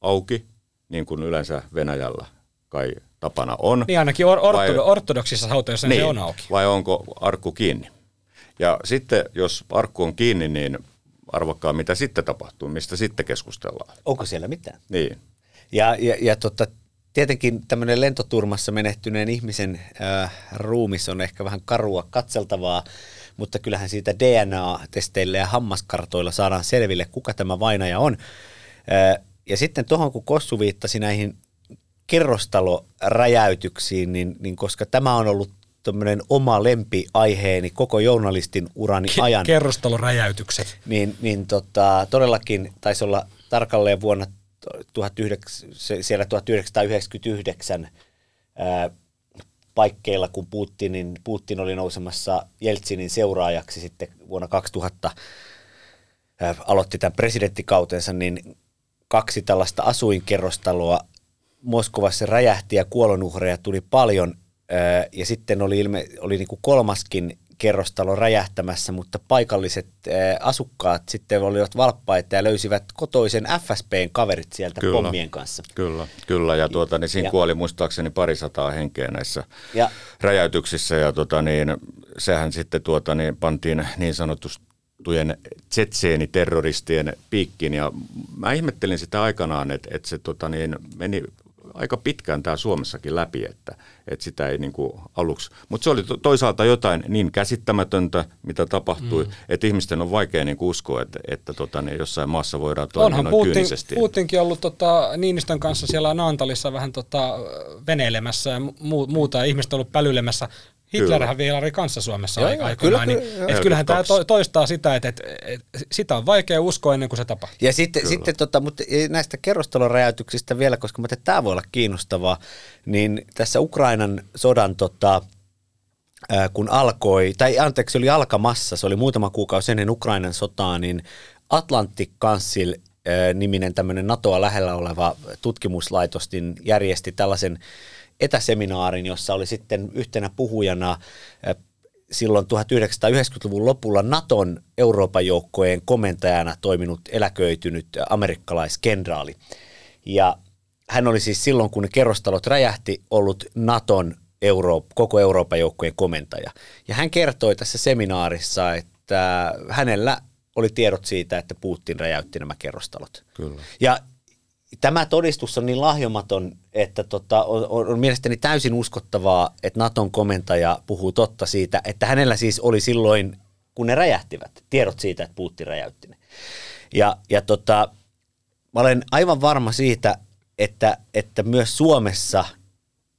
auki, niin kuin yleensä Venäjällä kai tapana on. Niin ainakin or- ortodo- vai, ortodoksissa hautajaisissa niin, se on auki. Vai onko arkku kiinni? Ja sitten, jos arkku on kiinni, niin arvokkaa, mitä sitten tapahtuu, mistä sitten keskustellaan. Onko siellä mitään? Niin. Ja, ja, ja tota, tietenkin tämmöinen lentoturmassa menehtyneen ihmisen äh, ruumis on ehkä vähän karua katseltavaa, mutta kyllähän siitä DNA-testeillä ja hammaskartoilla saadaan selville, kuka tämä vainaja on. Äh, ja sitten tuohon, kun Kossu viittasi näihin kerrostaloräjäytyksiin, niin, niin koska tämä on ollut tämmöinen oma lempiaiheeni koko journalistin urani ajan. Kerrostaloräjäytykset. Niin, niin tota, todellakin taisi olla tarkalleen vuonna 19, siellä 1999 ää, paikkeilla, kun Putinin, Putin oli nousemassa Jeltsinin seuraajaksi sitten vuonna 2000 ää, aloitti tämän presidenttikautensa, niin kaksi tällaista asuinkerrostaloa Moskovassa räjähti ja kuolonuhreja tuli paljon. Ää, ja sitten oli, ilme, oli niin kuin kolmaskin kerrostalo räjähtämässä, mutta paikalliset asukkaat sitten olivat valppaita ja löysivät kotoisen FSPn kaverit sieltä kyllä, pommien kanssa. Kyllä, kyllä. Ja tuota, niin siinä ja, kuoli muistaakseni parisataa henkeä näissä ja, räjäytyksissä ja tuota, niin, sehän sitten tuota, niin, pantiin niin sanotusti tsetseeniterroristien piikkiin ja mä ihmettelin sitä aikanaan, että, että se tota niin, meni aika pitkään tämä Suomessakin läpi, että, että sitä ei niin kuin aluksi. Mutta se oli toisaalta jotain niin käsittämätöntä, mitä tapahtui, mm. että ihmisten on vaikea niin uskoa, että, että tota, niin jossain maassa voidaan toimia Onhan noin Putin, kyynisesti. Putinkin ollut tota, Niinistön kanssa siellä Naantalissa vähän tota, veneilemässä ja mu- muuta, ihmiset on ollut pälyilemässä Hitlerhän vielä oli kanssa Suomessa joo, aikoinaan, kyllä, niin kyllä, et kyllähän tämä toistaa sitä, että, että, että sitä on vaikea uskoa ennen kuin se tapahtuu. Ja sitten, sitten tota, mutta näistä kerrostaloräjäytyksistä vielä, koska mä tämä voi olla kiinnostavaa, niin tässä Ukrainan sodan tota, kun alkoi, tai anteeksi, oli alkamassa, se oli muutama kuukausi ennen Ukrainan sotaa, niin Atlantic Council niminen tämmöinen NATOa lähellä oleva tutkimuslaitos niin järjesti tällaisen etäseminaarin, jossa oli sitten yhtenä puhujana silloin 1990-luvun lopulla Naton Euroopan joukkojen komentajana toiminut eläköitynyt amerikkalaiskenraali. Ja hän oli siis silloin, kun kerrostalot räjähti, ollut Naton Euro, koko Euroopan joukkojen komentaja. Ja hän kertoi tässä seminaarissa, että hänellä oli tiedot siitä, että Putin räjäytti nämä kerrostalot. Kyllä. Ja tämä todistus on niin lahjomaton, että tota, on, on mielestäni täysin uskottavaa, että Naton komentaja puhuu totta siitä, että hänellä siis oli silloin, kun ne räjähtivät, tiedot siitä, että Putin räjäytti ne. Ja, ja tota, mä olen aivan varma siitä, että, että myös Suomessa –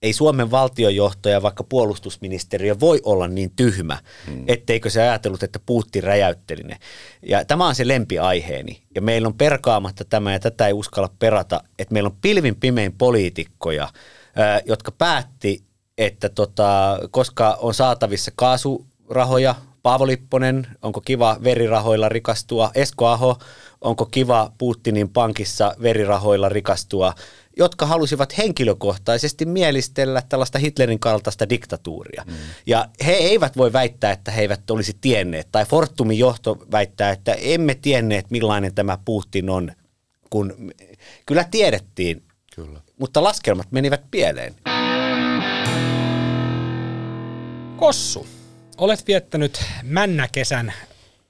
ei Suomen valtiojohtaja, vaikka puolustusministeriö voi olla niin tyhmä, hmm. etteikö se ajatellut, että Putin räjäytteli ne. Ja tämä on se lempiaiheeni. Ja meillä on perkaamatta tämä, ja tätä ei uskalla perata, että meillä on pilvin pimein poliitikkoja, jotka päätti, että tota, koska on saatavissa kaasurahoja, Paavo Lipponen, onko kiva verirahoilla rikastua, Esko Aho onko kiva Putinin pankissa verirahoilla rikastua, jotka halusivat henkilökohtaisesti mielistellä tällaista Hitlerin kaltaista diktatuuria. Mm. Ja he eivät voi väittää, että he eivät olisi tienneet, tai Fortumin johto väittää, että emme tienneet, millainen tämä Putin on, kun kyllä tiedettiin, Kyllä. mutta laskelmat menivät pieleen. Kossu, olet viettänyt männäkesän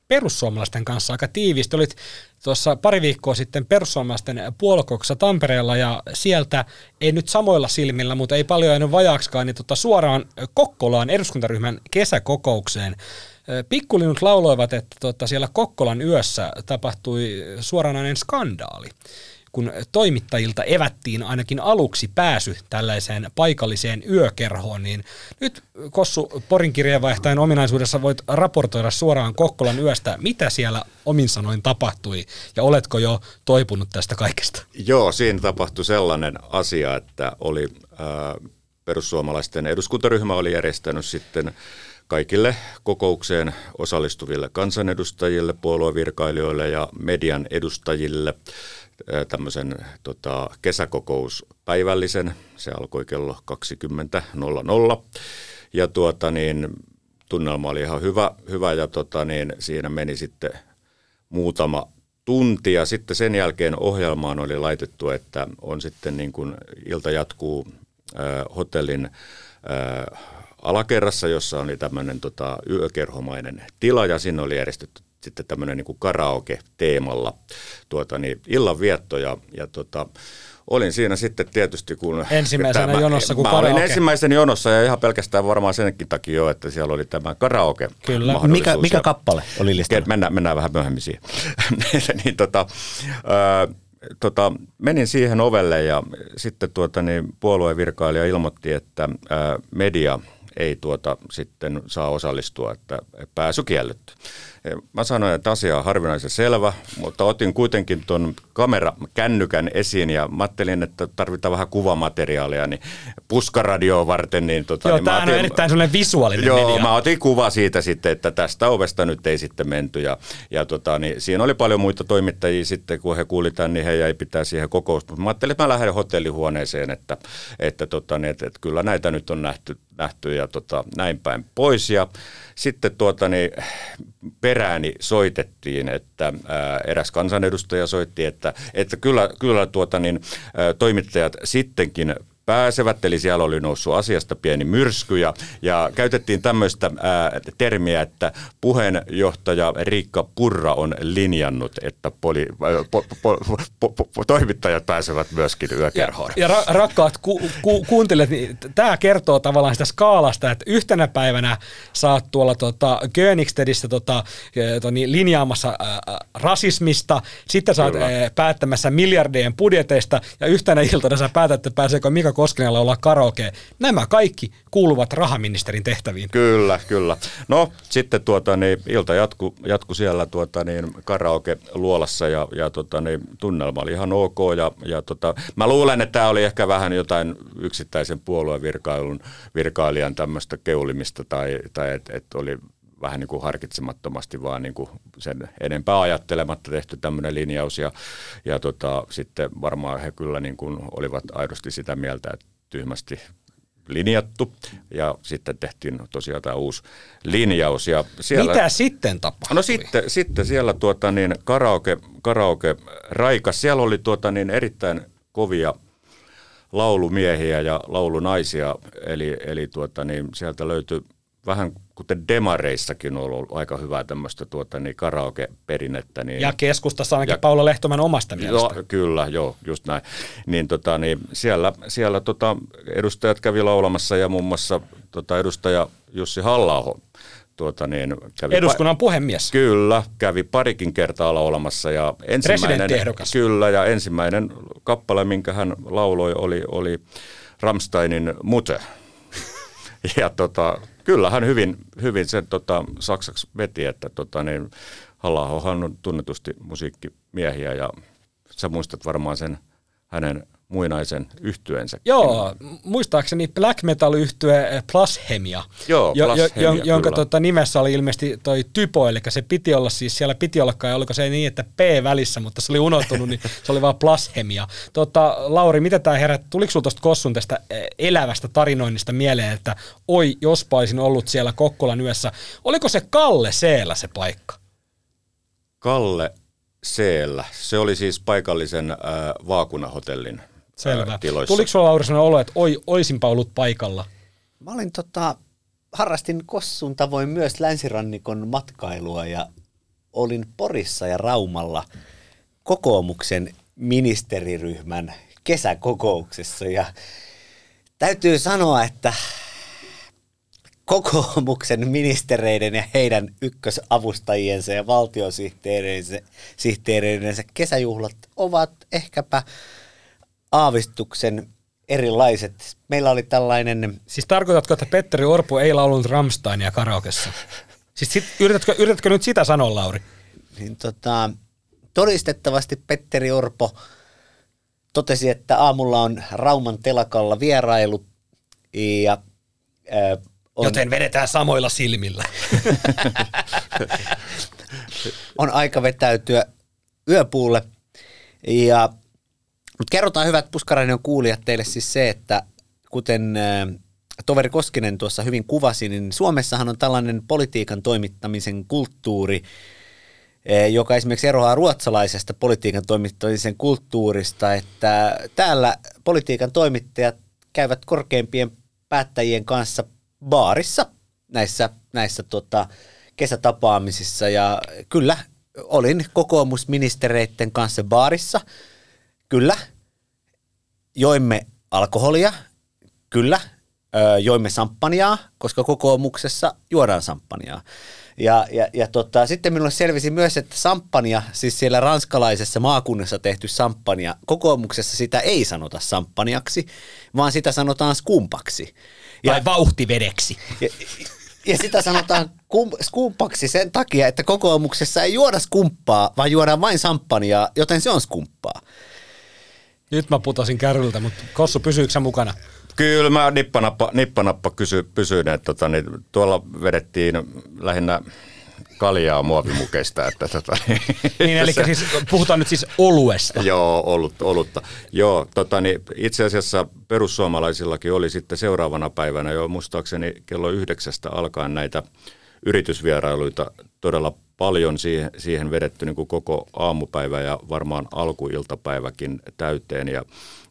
perussuomalaisten kanssa aika tiiviisti. Olit tuossa pari viikkoa sitten perussuomalaisten puolokouksessa Tampereella ja sieltä ei nyt samoilla silmillä, mutta ei paljon jäänyt vajaaksikaan, niin tota suoraan Kokkolaan eduskuntaryhmän kesäkokoukseen. Pikkulinut lauloivat, että tota siellä Kokkolan yössä tapahtui suoranainen skandaali kun toimittajilta evättiin ainakin aluksi pääsy tällaiseen paikalliseen yökerhoon, niin nyt Kossu Porin kirjeenvaihtajan ominaisuudessa voit raportoida suoraan Kokkolan yöstä, mitä siellä omin sanoin tapahtui ja oletko jo toipunut tästä kaikesta? Joo, siinä tapahtui sellainen asia, että oli äh, perussuomalaisten eduskuntaryhmä oli järjestänyt sitten kaikille kokoukseen osallistuville kansanedustajille, puoluevirkailijoille ja median edustajille tämmöisen tota, kesäkokouspäivällisen. Se alkoi kello 20.00. Ja tuota, niin, tunnelma oli ihan hyvä, hyvä ja tota, niin, siinä meni sitten muutama tunti ja sitten sen jälkeen ohjelmaan oli laitettu, että on sitten niin kuin ilta jatkuu äh, hotellin äh, alakerrassa, jossa oli tämmöinen tota, yökerhomainen tila ja sinne oli järjestetty sitten tämmöinen niin karaoke-teemalla tuota, niin illanvietto ja, ja tota, olin siinä sitten tietysti kun... Ensimmäisenä tämä, jonossa kun Mä karaoke. olin ensimmäisen jonossa ja ihan pelkästään varmaan senkin takia jo, että siellä oli tämä karaoke. Kyllä. Mikä, mikä kappale oli listalla? Mennään, mennään vähän myöhemmin siihen. niin, tota, äh, tota, menin siihen ovelle ja sitten tuota, niin puoluevirkailija ilmoitti, että äh, media ei tuota sitten saa osallistua, että pääsy kielletty. Mä sanoin, että asia on harvinaisen selvä, mutta otin kuitenkin tuon kamerakännykän esiin ja mä ajattelin, että tarvitaan vähän kuvamateriaalia, niin puskaradioa varten. Niin, tota, Joo, niin mä tämähän otin, on erittäin sellainen visuaalinen Joo, media. mä otin kuva siitä sitten, että tästä ovesta nyt ei sitten menty. Ja, ja tota, niin siinä oli paljon muita toimittajia sitten, kun he kuuli tämän, niin he jäi pitää siihen kokousta. Mutta mä ajattelin, että mä lähden hotellihuoneeseen, että, että, tota, niin, että, että kyllä näitä nyt on nähty, nähty ja tota, näin päin pois. Ja sitten tuota, niin, perääni soitettiin, että ää, eräs kansanedustaja soitti, että, että kyllä, kyllä tuota, niin, ää, toimittajat sittenkin pääsevät, eli siellä oli noussut asiasta pieni myrsky ja, ja käytettiin tämmöistä ää, termiä, että puheenjohtaja Riikka Purra on linjannut, että poli, ää, po, po, po, po, po, toimittajat pääsevät myöskin yökerhoon. Ja, ja ra- rakkaat ku, ku, kuuntelijat, niin tämä kertoo tavallaan sitä skaalasta, että yhtenä päivänä saat tuolla tota, Königstedissä tota, toni, linjaamassa ää, rasismista, sitten saat ää, päättämässä miljardien budjeteista ja yhtenä iltana sä päätät, että pääseekö Mika Koskenella olla karaoke. Nämä kaikki kuuluvat rahaministerin tehtäviin. Kyllä, kyllä. No sitten tuota, niin, ilta jatku, jatku siellä tuota, niin, karaoke luolassa ja, ja tota, niin, tunnelma oli ihan ok. Ja, ja tota, mä luulen, että tämä oli ehkä vähän jotain yksittäisen puolueen virkailun, virkailijan tämmöistä keulimista tai, tai että et oli vähän niin kuin harkitsemattomasti vaan niin kuin sen enempää ajattelematta tehty tämmöinen linjaus ja, ja tota, sitten varmaan he kyllä niin kuin olivat aidosti sitä mieltä, että tyhmästi linjattu ja sitten tehtiin tosiaan tämä uusi linjaus. Ja siellä, Mitä sitten tapahtui? No sitten, sitten siellä tuota niin karaoke, karaoke raikas, siellä oli tuota niin erittäin kovia laulumiehiä ja laulunaisia, eli, eli tuota niin sieltä löytyi vähän kuten demareissakin on ollut aika hyvää tämmöistä tuota, niin karaoke-perinnettä. Niin, Ja keskustassa ainakin Ja- Paula Lehtoman omasta mielestä. Joo, kyllä, joo, just näin. Niin, tota, niin siellä siellä tota, edustajat kävi laulamassa ja muun muassa tota, edustaja Jussi halla tuota, niin, kävi Eduskunnan puhemies. Kyllä, kävi parikin kertaa laulamassa ja ensimmäinen, kyllä, ja ensimmäinen kappale, minkä hän lauloi, oli, oli Rammsteinin Mute. Ja tota, kyllä hän hyvin, hyvin sen tota, saksaksi veti, että tota, niin, halla on tunnetusti musiikkimiehiä ja sä muistat varmaan sen hänen muinaisen yhtyeensä. Joo, muistaakseni black metal yhtye Plashemia, Joo, jo, Plashemia, jo, jonka tota, nimessä oli ilmeisesti toi typo, eli se piti olla siis, siellä piti olla kai, oliko se niin, että P välissä, mutta se oli unohtunut, niin se oli vaan Plashemia. Tota, Lauri, mitä tämä herät, tuliko sinulla tuosta Kossun tästä eh, elävästä tarinoinnista mieleen, että oi, jospa olisin ollut siellä Kokkolan yössä, oliko se Kalle Seellä se paikka? Kalle Seellä. Se oli siis paikallisen äh, vaakunahotellin Selvä. Tiloissa. Tuliko sinulla Lauri sellainen olo, että oi, oisinpa ollut paikalla? Mä olin tota, harrastin Kossun tavoin myös länsirannikon matkailua ja olin Porissa ja Raumalla kokoomuksen ministeriryhmän kesäkokouksessa ja täytyy sanoa, että kokoomuksen ministereiden ja heidän ykkösavustajiensa ja valtiosihteereidensä sihteereidensä kesäjuhlat ovat ehkäpä aavistuksen erilaiset. Meillä oli tällainen Siis tarkoitatko, että Petteri Orpo ei laulunut Ramsteinia karaokessa? Siis sit, yritätkö, yritätkö nyt sitä sanoa, Lauri? niin tota, todistettavasti Petteri Orpo totesi, että aamulla on Rauman telakalla vierailu ja ää, on, Joten vedetään samoilla silmillä. on aika vetäytyä yöpuulle. Ja, mutta kerrotaan hyvät Puskaradion kuulijat teille siis se, että kuten toveri Koskinen tuossa hyvin kuvasi, niin Suomessahan on tällainen politiikan toimittamisen kulttuuri, joka esimerkiksi eroaa ruotsalaisesta politiikan toimittamisen kulttuurista, että täällä politiikan toimittajat käyvät korkeimpien päättäjien kanssa baarissa näissä, näissä tota, kesätapaamisissa. Ja kyllä olin kokoomusministereiden kanssa baarissa, kyllä, joimme alkoholia, kyllä, ö, joimme samppaniaa, koska kokoomuksessa juodaan samppaniaa. Ja, ja, ja tota, sitten minulle selvisi myös, että samppania, siis siellä ranskalaisessa maakunnassa tehty samppania, kokoomuksessa sitä ei sanota samppaniaksi, vaan sitä sanotaan skumpaksi. Ja, Vai vauhtivedeksi. ja, ja sitä sanotaan kum, skumpaksi sen takia, että kokoomuksessa ei juoda skumppaa, vaan juodaan vain samppaniaa, joten se on skumppaa. Nyt mä putosin kärryltä, mutta Kossu, pysyykö sä mukana? Kyllä mä nippanappa, nippanappa kysy, pysyin, että tota, niin, tuolla vedettiin lähinnä kaljaa muovimukeista. Että, tota, Niin, eli se- siis puhutaan nyt siis oluesta. Joo, ollut, olutta. Joo, tota, niin itse asiassa perussuomalaisillakin oli sitten seuraavana päivänä jo muistaakseni kello yhdeksästä alkaen näitä yritysvierailuita todella paljon siihen, siihen vedetty niin kuin koko aamupäivä ja varmaan alkuiltapäiväkin täyteen. Ja,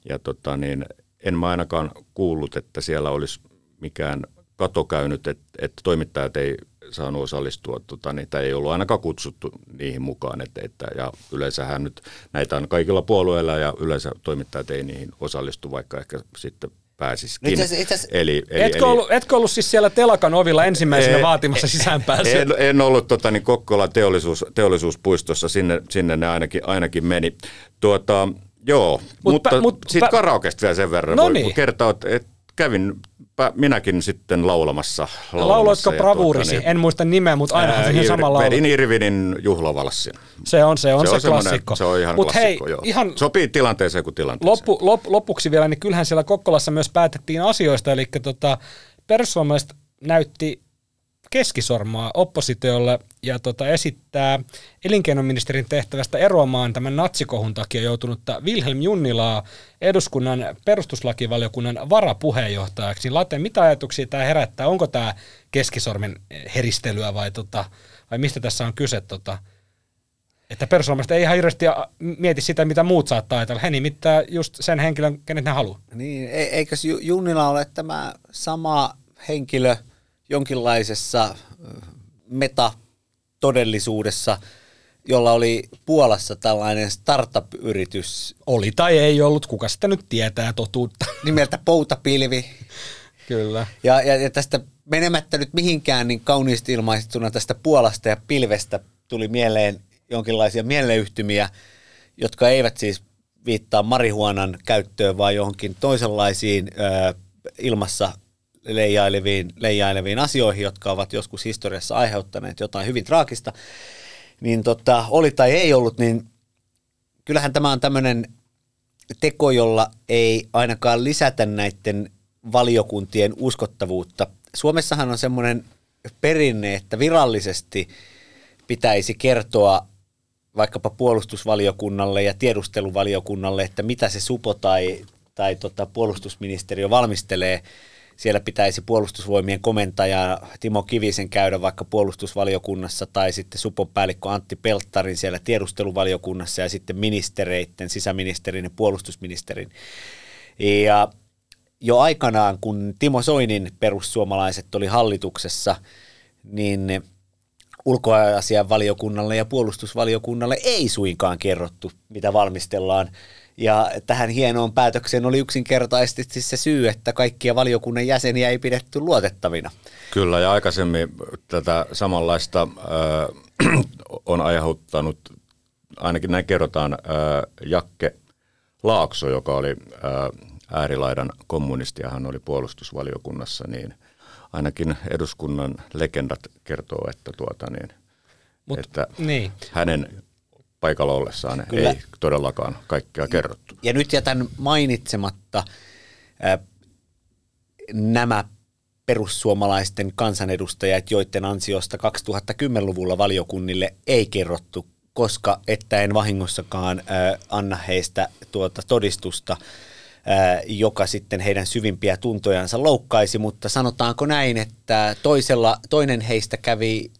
ja tota, niin, en mä ainakaan kuullut, että siellä olisi mikään kato käynyt, että, että toimittajat ei saanut osallistua, tota, niitä ei ollut ainakaan kutsuttu niihin mukaan. Että, että, ja yleensähän nyt näitä on kaikilla puolueilla ja yleensä toimittajat ei niihin osallistu, vaikka ehkä sitten pääsisikin. Itse itse eli, eli, Etkö, ollut, etkö ollut siis siellä telakan ovilla ensimmäisenä Ei, vaatimassa ei, sisäänpääsyä? En, en ollut tota, niin Kokkolan teollisuus, teollisuuspuistossa, sinne, sinne ne ainakin, ainakin meni. Tuota, joo, Mut mut, mutta pä- mut, siitä pä- karaokesta vielä sen verran. No voi- niin. että, että kävin minäkin sitten laulamassa. laulamassa Lauloitko bravuurisi? tuota, En muista nimeä, mutta ainahan ää, se Ir- sama laulu. Vedin Irvinin juhlavalssin. Se on se, on se, semmoinen- klassikko. Se on ihan Mut klassikko, hei, joo. ihan Sopii tilanteeseen kuin tilanteeseen. loppu, lop, lopuksi vielä, niin kyllähän siellä Kokkolassa myös päätettiin asioista, eli tota, perussuomalaiset näytti keskisormaa oppositiolle ja tota, esittää elinkeinoministerin tehtävästä eroamaan tämän natsikohun takia joutunutta Wilhelm Junnilaa eduskunnan perustuslakivaliokunnan varapuheenjohtajaksi. Late, mitä ajatuksia tämä herättää? Onko tämä keskisormen heristelyä vai, tota, vai mistä tässä on kyse? Tota, että perussuomalaiset ei ihan hirveästi mieti sitä, mitä muut saattaa ajatella. He nimittää just sen henkilön, kenet ne haluaa. Niin, e- eikös Ju- Junnila ole tämä sama henkilö jonkinlaisessa metatodellisuudessa, jolla oli Puolassa tällainen startup-yritys Oli tai ei ollut, kuka sitä nyt tietää totuutta. nimeltä Poutapilvi. Kyllä. Ja, ja, ja tästä menemättä nyt mihinkään niin kauniisti ilmaistuna tästä Puolasta ja pilvestä tuli mieleen jonkinlaisia mieleyhtymiä, jotka eivät siis viittaa marihuonan käyttöön, vaan johonkin toisenlaisiin ö, ilmassa leijaileviin, leijaileviin asioihin, jotka ovat joskus historiassa aiheuttaneet jotain hyvin traagista. Niin tota, oli tai ei ollut, niin kyllähän tämä on tämmöinen teko, jolla ei ainakaan lisätä näiden valiokuntien uskottavuutta. Suomessahan on semmoinen perinne, että virallisesti pitäisi kertoa vaikkapa puolustusvaliokunnalle ja tiedusteluvaliokunnalle, että mitä se supo tai, tai tota, puolustusministeriö valmistelee. Siellä pitäisi puolustusvoimien komentaja Timo Kivisen käydä vaikka puolustusvaliokunnassa tai sitten supon päällikkö Antti Pelttarin siellä tiedusteluvaliokunnassa ja sitten ministereiden, sisäministerin ja puolustusministerin. Ja jo aikanaan, kun Timo Soinin perussuomalaiset oli hallituksessa, niin ulkoasian valiokunnalle ja puolustusvaliokunnalle ei suinkaan kerrottu, mitä valmistellaan. Ja tähän hienoon päätökseen oli yksinkertaisesti se syy, että kaikkia valiokunnan jäseniä ei pidetty luotettavina. Kyllä, ja aikaisemmin tätä samanlaista äh, on aiheuttanut, ainakin näin kerrotaan, äh, Jakke Laakso, joka oli äh, äärilaidan kommunisti ja hän oli puolustusvaliokunnassa, niin ainakin eduskunnan legendat kertoo, että, tuota niin, Mut, että niin. hänen paikalla ollessaan Kyllä. ei todellakaan kaikkea kerrottu. Ja nyt jätän mainitsematta äh, nämä perussuomalaisten kansanedustajat, joiden ansiosta 2010-luvulla valiokunnille ei kerrottu, koska että en vahingossakaan äh, anna heistä tuota todistusta joka sitten heidän syvimpiä tuntojansa loukkaisi, mutta sanotaanko näin, että toisella, toinen heistä kävi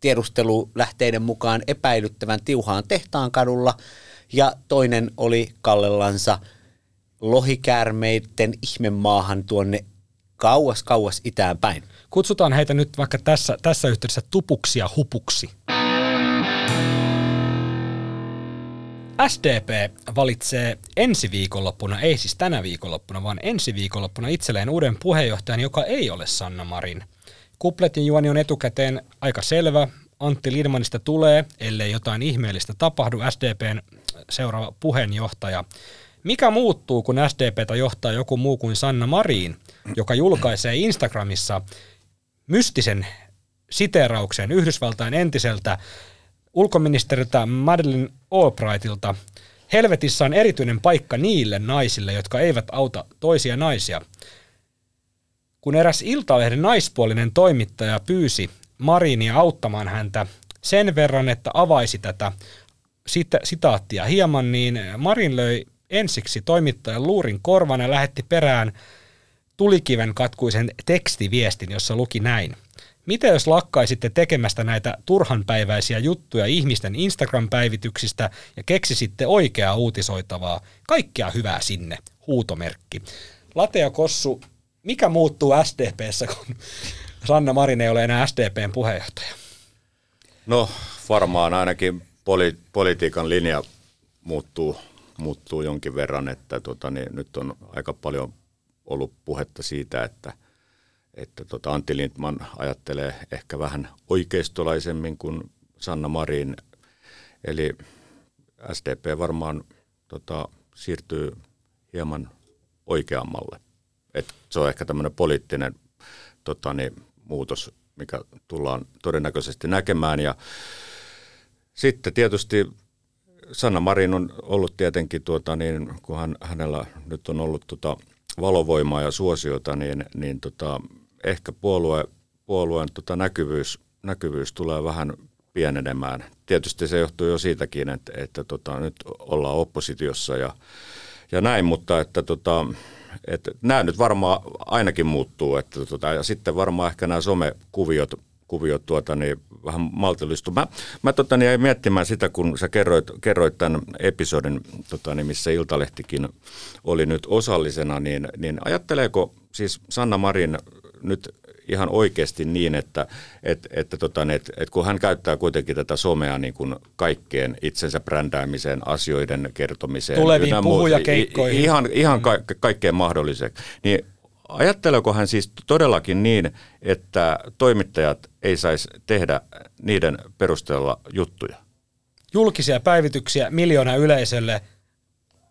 tiedustelulähteiden mukaan epäilyttävän tiuhaan tehtaankadulla ja toinen oli kallellansa lohikäärmeiden ihmemaahan tuonne kauas kauas itään päin. Kutsutaan heitä nyt vaikka tässä, tässä yhteydessä tupuksi ja hupuksi. SDP valitsee ensi viikonloppuna, ei siis tänä viikonloppuna, vaan ensi viikonloppuna itselleen uuden puheenjohtajan, joka ei ole Sanna Marin. Kupletin juoni on etukäteen aika selvä. Antti Lindmanista tulee, ellei jotain ihmeellistä tapahdu, SDPn seuraava puheenjohtaja. Mikä muuttuu, kun SDPtä johtaa joku muu kuin Sanna Marin, joka julkaisee Instagramissa mystisen siteerauksen Yhdysvaltain entiseltä ulkoministeriltä Madeleine Albrightilta. Helvetissä on erityinen paikka niille naisille, jotka eivät auta toisia naisia. Kun eräs Iltalehden naispuolinen toimittaja pyysi Marinia auttamaan häntä sen verran, että avaisi tätä sitaattia hieman, niin Marin löi ensiksi toimittajan luurin korvan ja lähetti perään tulikiven katkuisen tekstiviestin, jossa luki näin – mitä jos lakkaisitte tekemästä näitä turhanpäiväisiä juttuja ihmisten Instagram-päivityksistä ja keksisitte oikeaa uutisoitavaa? Kaikkea hyvää sinne, huutomerkki. Latea Kossu, mikä muuttuu SDPssä, kun Sanna Marin ei ole enää SDPn puheenjohtaja? No varmaan ainakin poli- politiikan linja muuttuu, muuttuu jonkin verran, että tota, niin nyt on aika paljon ollut puhetta siitä, että – että tota Antti Lindman ajattelee ehkä vähän oikeistolaisemmin kuin Sanna Marin. Eli SDP varmaan tota, siirtyy hieman oikeammalle. Et se on ehkä tämmöinen poliittinen tota, niin, muutos, mikä tullaan todennäköisesti näkemään. Ja sitten tietysti Sanna Marin on ollut tietenkin, tuota, niin, kun hän, hänellä nyt on ollut tota, valovoimaa ja suosiota, niin, niin tota, ehkä puolue, puolueen tota näkyvyys, näkyvyys tulee vähän pienenemään. Tietysti se johtuu jo siitäkin, että, että tota, nyt ollaan oppositiossa ja, ja näin, mutta että tota, että nämä nyt varmaan ainakin muuttuu. Että tota, ja sitten varmaan ehkä nämä somekuviot kuviot tuota, niin vähän maltillistu. Mä, mä tota, niin jäin miettimään sitä, kun sä kerroit, kerroit tämän episodin, tota, niin missä Iltalehtikin oli nyt osallisena, niin, niin ajatteleeko siis Sanna Marin nyt ihan oikeasti niin, että, että, että, tota, että, että kun hän käyttää kuitenkin tätä somea niin kuin kaikkeen itsensä brändäämiseen, asioiden kertomiseen. Tuleviin puhujakeikkoihin. Ihan, ihan ka- kaikkeen mahdolliseen. Niin ajatteleeko hän siis todellakin niin, että toimittajat ei saisi tehdä niiden perusteella juttuja? Julkisia päivityksiä miljoona yleisölle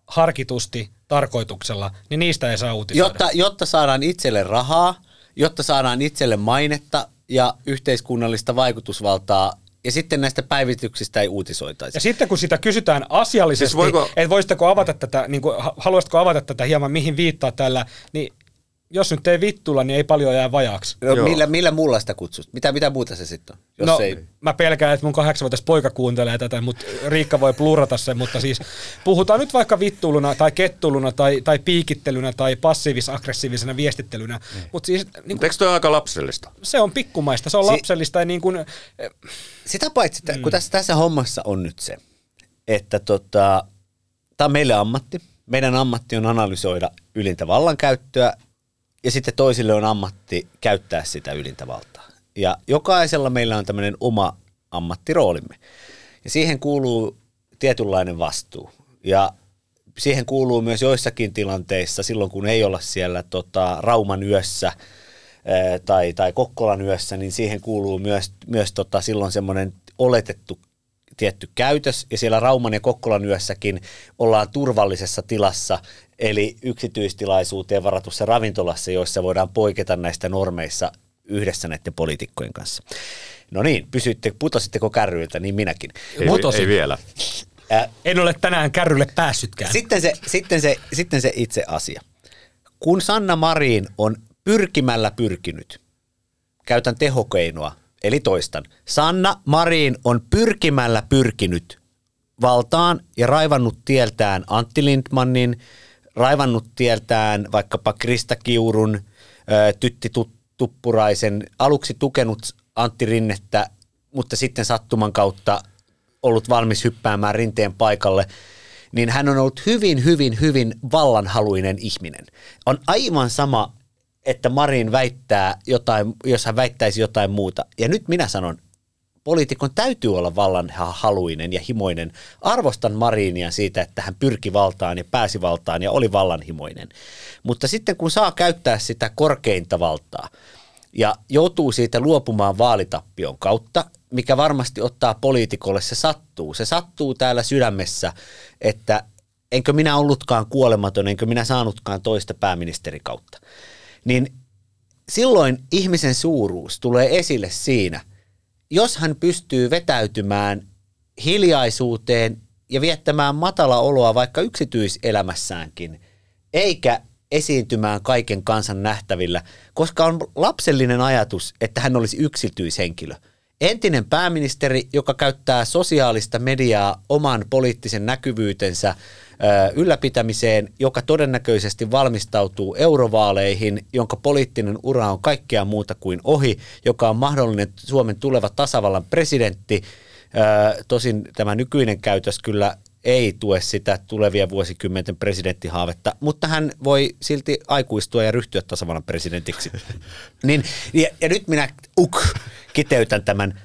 harkitusti tarkoituksella, niin niistä ei saa uutisoida. Jotta, jotta saadaan itselle rahaa, jotta saadaan itselle mainetta ja yhteiskunnallista vaikutusvaltaa, ja sitten näistä päivityksistä ei uutisoitaisi. Ja sitten kun sitä kysytään asiallisesti, Siis voiko- että voisitteko avata tätä, niin kuin, ha- haluaisitko avata tätä hieman, mihin viittaa tällä, niin jos nyt ei vittulla, niin ei paljon jää vajaaksi. No, Joo. millä, millä muulla sitä kutsut? Mitä, mitä muuta se sitten on? Jos no, ei... mä pelkään, että mun kahdeksanvuotias poika kuuntelee tätä, mutta Riikka voi plurata sen, mutta siis puhutaan nyt vaikka vittuiluna tai kettuluna tai, tai piikittelynä tai passiivis-aggressiivisena viestittelynä, mutta siis niin Mutta eikö toi aika lapsellista? se on pikkumaista, se on Si- lapsellista ja niin kuin, Sitä paitsi, mm. kun tässä, tässä hommassa on nyt se, että tota, tämä on meille ammatti. Meidän ammatti on analysoida ylintä vallankäyttöä ja sitten toisille on ammatti käyttää sitä ylintä valtaa. Ja jokaisella meillä on tämmöinen oma ammattiroolimme. Ja siihen kuuluu tietynlainen vastuu. Ja siihen kuuluu myös joissakin tilanteissa, silloin kun ei olla siellä tota, Rauman yössä ää, tai, tai Kokkolan yössä, niin siihen kuuluu myös, myös tota, silloin semmoinen oletettu tietty käytös, ja siellä Rauman ja Kokkolan yössäkin ollaan turvallisessa tilassa, eli yksityistilaisuuteen varatussa ravintolassa, joissa voidaan poiketa näistä normeissa yhdessä näiden poliitikkojen kanssa. No niin, pysyitte, putositteko kärryiltä, niin minäkin. Ei, Mutosin. ei vielä. Ää, en ole tänään kärrylle päässytkään. sitten se, sitten, se, sitten se itse asia. Kun Sanna Marin on pyrkimällä pyrkinyt, käytän tehokeinoa, eli toistan. Sanna Marin on pyrkimällä pyrkinyt valtaan ja raivannut tieltään Antti Lindmanin, raivannut tieltään vaikkapa Krista Kiurun, Tytti Tuppuraisen, aluksi tukenut Antti Rinnettä, mutta sitten sattuman kautta ollut valmis hyppäämään rinteen paikalle, niin hän on ollut hyvin, hyvin, hyvin vallanhaluinen ihminen. On aivan sama, että Marin väittää jotain, jos hän väittäisi jotain muuta. Ja nyt minä sanon, poliitikon täytyy olla vallanhaluinen ja himoinen. Arvostan Marinia siitä, että hän pyrki valtaan ja pääsi valtaan ja oli vallanhimoinen. Mutta sitten kun saa käyttää sitä korkeinta valtaa ja joutuu siitä luopumaan vaalitappion kautta, mikä varmasti ottaa poliitikolle, se sattuu. Se sattuu täällä sydämessä, että enkö minä ollutkaan kuolematon, enkö minä saanutkaan toista pääministerikautta. Niin silloin ihmisen suuruus tulee esille siinä, jos hän pystyy vetäytymään hiljaisuuteen ja viettämään matala oloa vaikka yksityiselämässäänkin, eikä esiintymään kaiken kansan nähtävillä, koska on lapsellinen ajatus, että hän olisi yksityishenkilö. Entinen pääministeri, joka käyttää sosiaalista mediaa oman poliittisen näkyvyytensä ylläpitämiseen, joka todennäköisesti valmistautuu eurovaaleihin, jonka poliittinen ura on kaikkea muuta kuin ohi, joka on mahdollinen Suomen tuleva tasavallan presidentti. Tosin tämä nykyinen käytös kyllä ei tue sitä tulevia vuosikymmenten presidenttihaavetta, mutta hän voi silti aikuistua ja ryhtyä tasavallan presidentiksi. niin, ja, ja nyt minä uk, kiteytän tämän.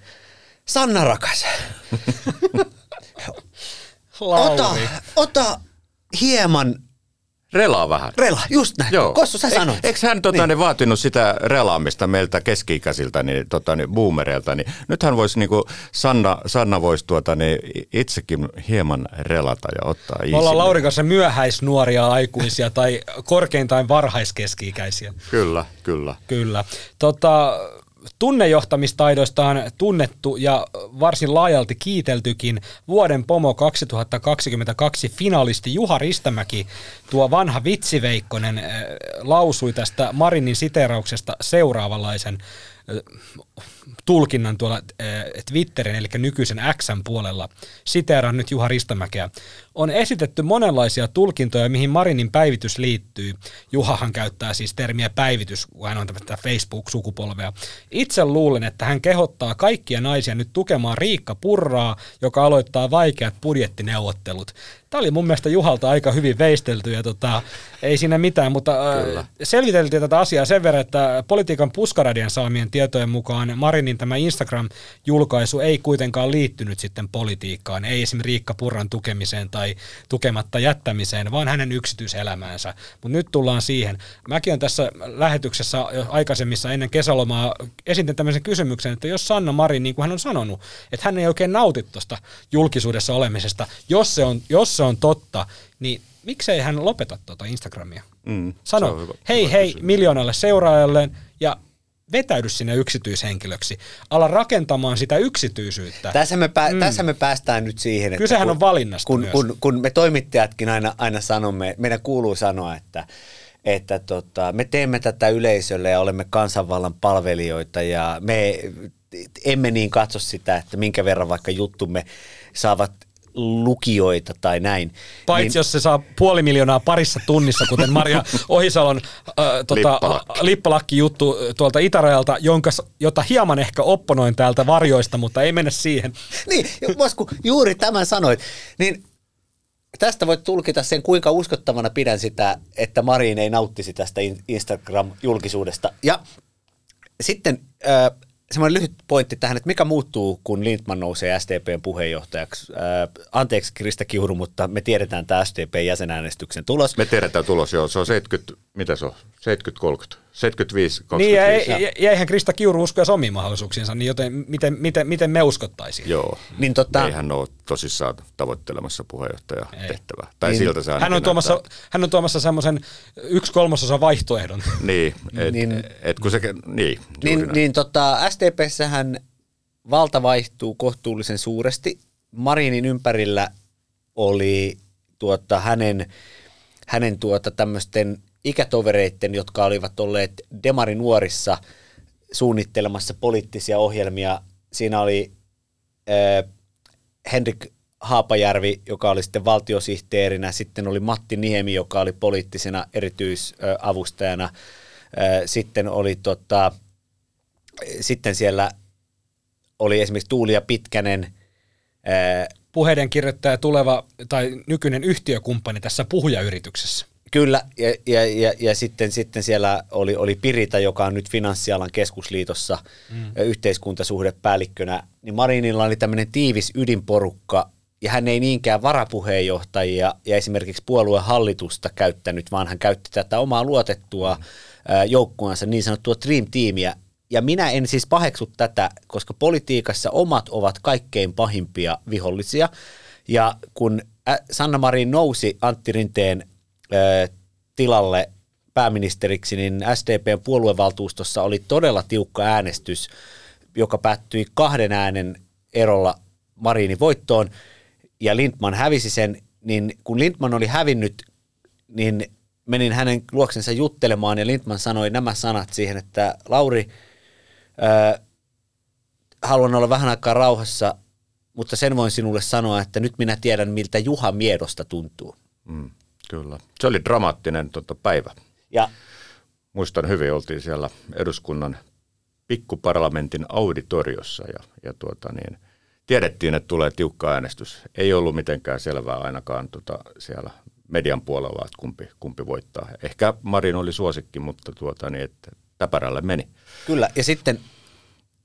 Sanna rakas, ota, ota hieman Relaa vähän. rela, just näin. Joo. Kossu, sä sanoit. Eikö hän tota, Niin. vaatinut sitä relaamista meiltä keski-ikäisiltä, niin, tota, niin, boomereilta, niin nythän voisi, niin kuin Sanna, Sanna voisi tuota, niin, itsekin hieman relata ja ottaa Me ollaan easy. Laurin kanssa myöhäisnuoria aikuisia tai korkeintaan varhaiskeski-ikäisiä. Kyllä, kyllä. Kyllä. Tota, tunnejohtamistaidoista on tunnettu ja varsin laajalti kiiteltykin vuoden pomo 2022 finalisti Juha Ristämäki, tuo vanha vitsiveikkonen, äh, lausui tästä Marinin siterauksesta seuraavanlaisen äh, tulkinnan tuolla äh, Twitterin, eli nykyisen Xn puolella. Siteeraan nyt Juha Ristämäkeä. On esitetty monenlaisia tulkintoja, mihin Marinin päivitys liittyy. Juhahan käyttää siis termiä päivitys, kun hän on tämmöistä Facebook-sukupolvea. Itse luulen, että hän kehottaa kaikkia naisia nyt tukemaan Riikka Purraa, joka aloittaa vaikeat budjettineuvottelut. Tämä oli mun mielestä Juhalta aika hyvin veistelty ja tota, ei siinä mitään, mutta äh, selviteltiin tätä asiaa sen verran, että politiikan puskaradian saamien tietojen mukaan Marinin tämä Instagram-julkaisu ei kuitenkaan liittynyt sitten politiikkaan, ei esimerkiksi Riikka Purran tukemiseen tai tukematta jättämiseen, vaan hänen yksityiselämäänsä. Mutta nyt tullaan siihen. Mäkin on tässä lähetyksessä aikaisemmissa ennen kesälomaa esitin tämmöisen kysymyksen, että jos Sanna Marin, niin kuin hän on sanonut, että hän ei oikein nauti tuosta julkisuudessa olemisesta, jos se on, jos se on totta, niin miksei hän lopeta tuota Instagramia? Mm, Sano, hyvä- hei hyvä hei kysymys. miljoonalle seuraajalle ja vetäydy sinne yksityishenkilöksi. Ala rakentamaan sitä yksityisyyttä. Tässä me, pää, mm. tässä me päästään nyt siihen, että Kysehän kun, on valinnasta kun, myös. kun, kun me toimittajatkin aina, aina sanomme, meidän kuuluu sanoa, että, että tota, me teemme tätä yleisölle ja olemme kansanvallan palvelijoita ja me emme niin katso sitä, että minkä verran vaikka juttumme saavat lukijoita tai näin. Paitsi niin, jos se saa puoli miljoonaa parissa tunnissa, kuten Maria Ohisalon äh, tota, Lippalakki. lippalakki-juttu tuolta itärajalta, jonka, jota hieman ehkä opponoin täältä varjoista, mutta ei mennä siihen. niin, Mosku, juuri tämän sanoit. Niin tästä voit tulkita sen, kuinka uskottavana pidän sitä, että Marin ei nauttisi tästä in- Instagram-julkisuudesta. Ja sitten äh, semmoinen lyhyt pointti tähän, että mikä muuttuu, kun Lindman nousee SDPn puheenjohtajaksi. Äh, anteeksi Krista Kiuru, mutta me tiedetään tämä SDPn jäsenäänestyksen tulos. Me tiedetään tulos, joo. Se on 70, mitä se on? 70-30. 75 25 Niin, ja, ei- ja, ja eihän Krista Kiuru usko edes omiin mahdollisuuksiinsa, niin joten miten, miten, miten me uskottaisiin? Joo. Niin tota- Ei hän ole tosissaan tavoittelemassa puheenjohtaja tehtävää. Tai Niin. siltä se Hän on tuomassa, hän on tuomassa semmoisen yksi kolmasosa vaihtoehdon. Niin, et, Niin. niin, et kun se, niin, Niin, näin. niin tota, SDPssähän valta vaihtuu kohtuullisen suuresti. Marinin ympärillä oli tuota, hänen, hänen tuota, tämmöisten ikätovereiden, jotka olivat olleet demarinuorissa suunnittelemassa poliittisia ohjelmia. Siinä oli äh, Henrik Haapajärvi, joka oli sitten valtiosihteerinä, sitten oli Matti Niemi, joka oli poliittisena erityisavustajana, sitten oli tota, sitten siellä oli esimerkiksi Tuulia Pitkänen, Puheiden kirjoittaja tuleva tai nykyinen yhtiökumppani tässä puhujayrityksessä. Kyllä, ja, ja, ja, ja sitten, sitten siellä oli, oli Pirita, joka on nyt Finanssialan keskusliitossa mm. yhteiskuntasuhdepäällikkönä, niin Marinilla oli tämmöinen tiivis ydinporukka, ja hän ei niinkään varapuheenjohtajia ja esimerkiksi puolueen hallitusta käyttänyt, vaan hän käytti tätä omaa luotettua ää, joukkueensa, niin sanottua Dream Teamia, ja minä en siis paheksu tätä, koska politiikassa omat ovat kaikkein pahimpia vihollisia. Ja kun Sanna Marin nousi Antti Rinteen tilalle pääministeriksi, niin SDPn puoluevaltuustossa oli todella tiukka äänestys, joka päättyi kahden äänen erolla Marinin voittoon, ja Lindman hävisi sen, niin kun Lindman oli hävinnyt, niin menin hänen luoksensa juttelemaan, ja Lindman sanoi nämä sanat siihen, että Lauri, Öö, haluan olla vähän aikaa rauhassa, mutta sen voin sinulle sanoa, että nyt minä tiedän, miltä Juha Miedosta tuntuu. Mm, kyllä. Se oli dramaattinen tota, päivä. Ja Muistan hyvin, oltiin siellä eduskunnan pikkuparlamentin auditoriossa ja, ja tuota, niin, tiedettiin, että tulee tiukka äänestys. Ei ollut mitenkään selvää ainakaan tota, siellä median puolella, että kumpi, kumpi voittaa. Ehkä Marin oli suosikki, mutta tuota, niin, että täpärälle meni. kyllä, ja sitten,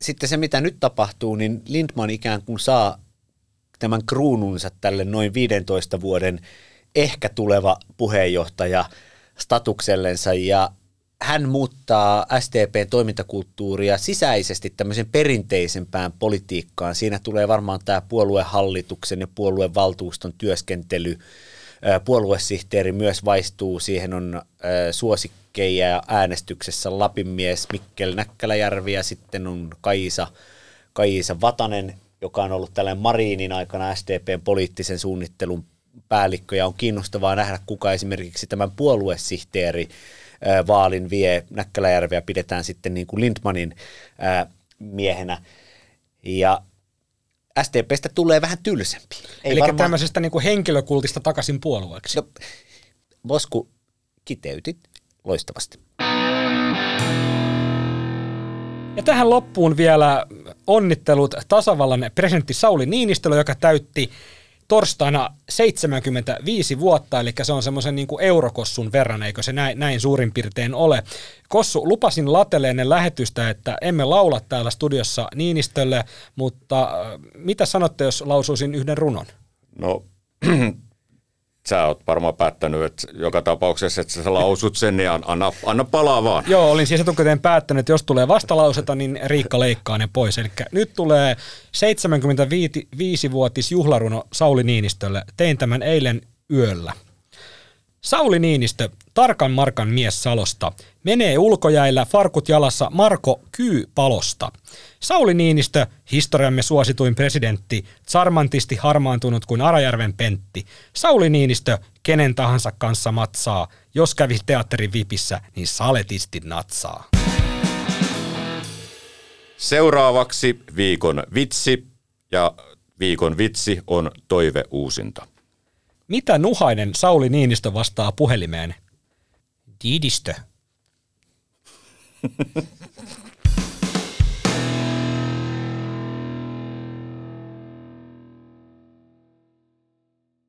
sitten se, mitä nyt tapahtuu, niin Lindman ikään kuin saa tämän kruununsa tälle noin 15 vuoden ehkä tuleva puheenjohtaja statuksellensa ja hän muuttaa SDPn toimintakulttuuria sisäisesti tämmöisen perinteisempään politiikkaan. Siinä tulee varmaan tämä puoluehallituksen ja puoluevaltuuston työskentely. Puoluesihteeri myös vaistuu, siihen on suosikkeja äänestyksessä Lapinmies Mikkel Näkkäläjärvi ja sitten on Kaisa, Kaisa Vatanen, joka on ollut tällainen Mariinin aikana SDPn poliittisen suunnittelun päällikkö ja on kiinnostavaa nähdä, kuka esimerkiksi tämän puoluesihteeri vaalin vie. Näkkäläjärveä pidetään sitten niin kuin Lindmanin miehenä. Ja SDPstä tulee vähän tylsempi. Ei Eli varmaan- tämmöisestä niin kuin henkilökultista takaisin puolueeksi. No, Mosku, kiteytit loistavasti. Ja tähän loppuun vielä onnittelut tasavallan presidentti Sauli Niinistölle, joka täytti torstaina 75 vuotta, eli se on semmoisen niin kuin eurokossun verran, eikö se näin, näin suurin piirtein ole. Kossu, lupasin Latelle lähetystä, että emme laula täällä studiossa Niinistölle, mutta äh, mitä sanotte, jos lausuisin yhden runon? No, sä oot varmaan päättänyt, että joka tapauksessa, että sä lausut sen, niin an- anna, anna palaa vaan. Joo, olin siis etukäteen päättänyt, että jos tulee vastalauseta, niin Riikka leikkaa ne pois. Eli nyt tulee 75-vuotis juhlaruno Sauli Niinistölle. Tein tämän eilen yöllä. Sauli Niinistö, tarkan markan mies Salosta, menee ulkojäillä farkut jalassa Marko Kyy-palosta. Sauli Niinistö, historiamme suosituin presidentti, charmantisti harmaantunut kuin Arajärven Pentti. Sauli Niinistö, kenen tahansa kanssa matsaa, jos kävi teatterin vipissä, niin saletisti natsaa. Seuraavaksi viikon vitsi ja viikon vitsi on toive uusinta. Mitä nuhainen Sauli Niinistö vastaa puhelimeen? Diidistö.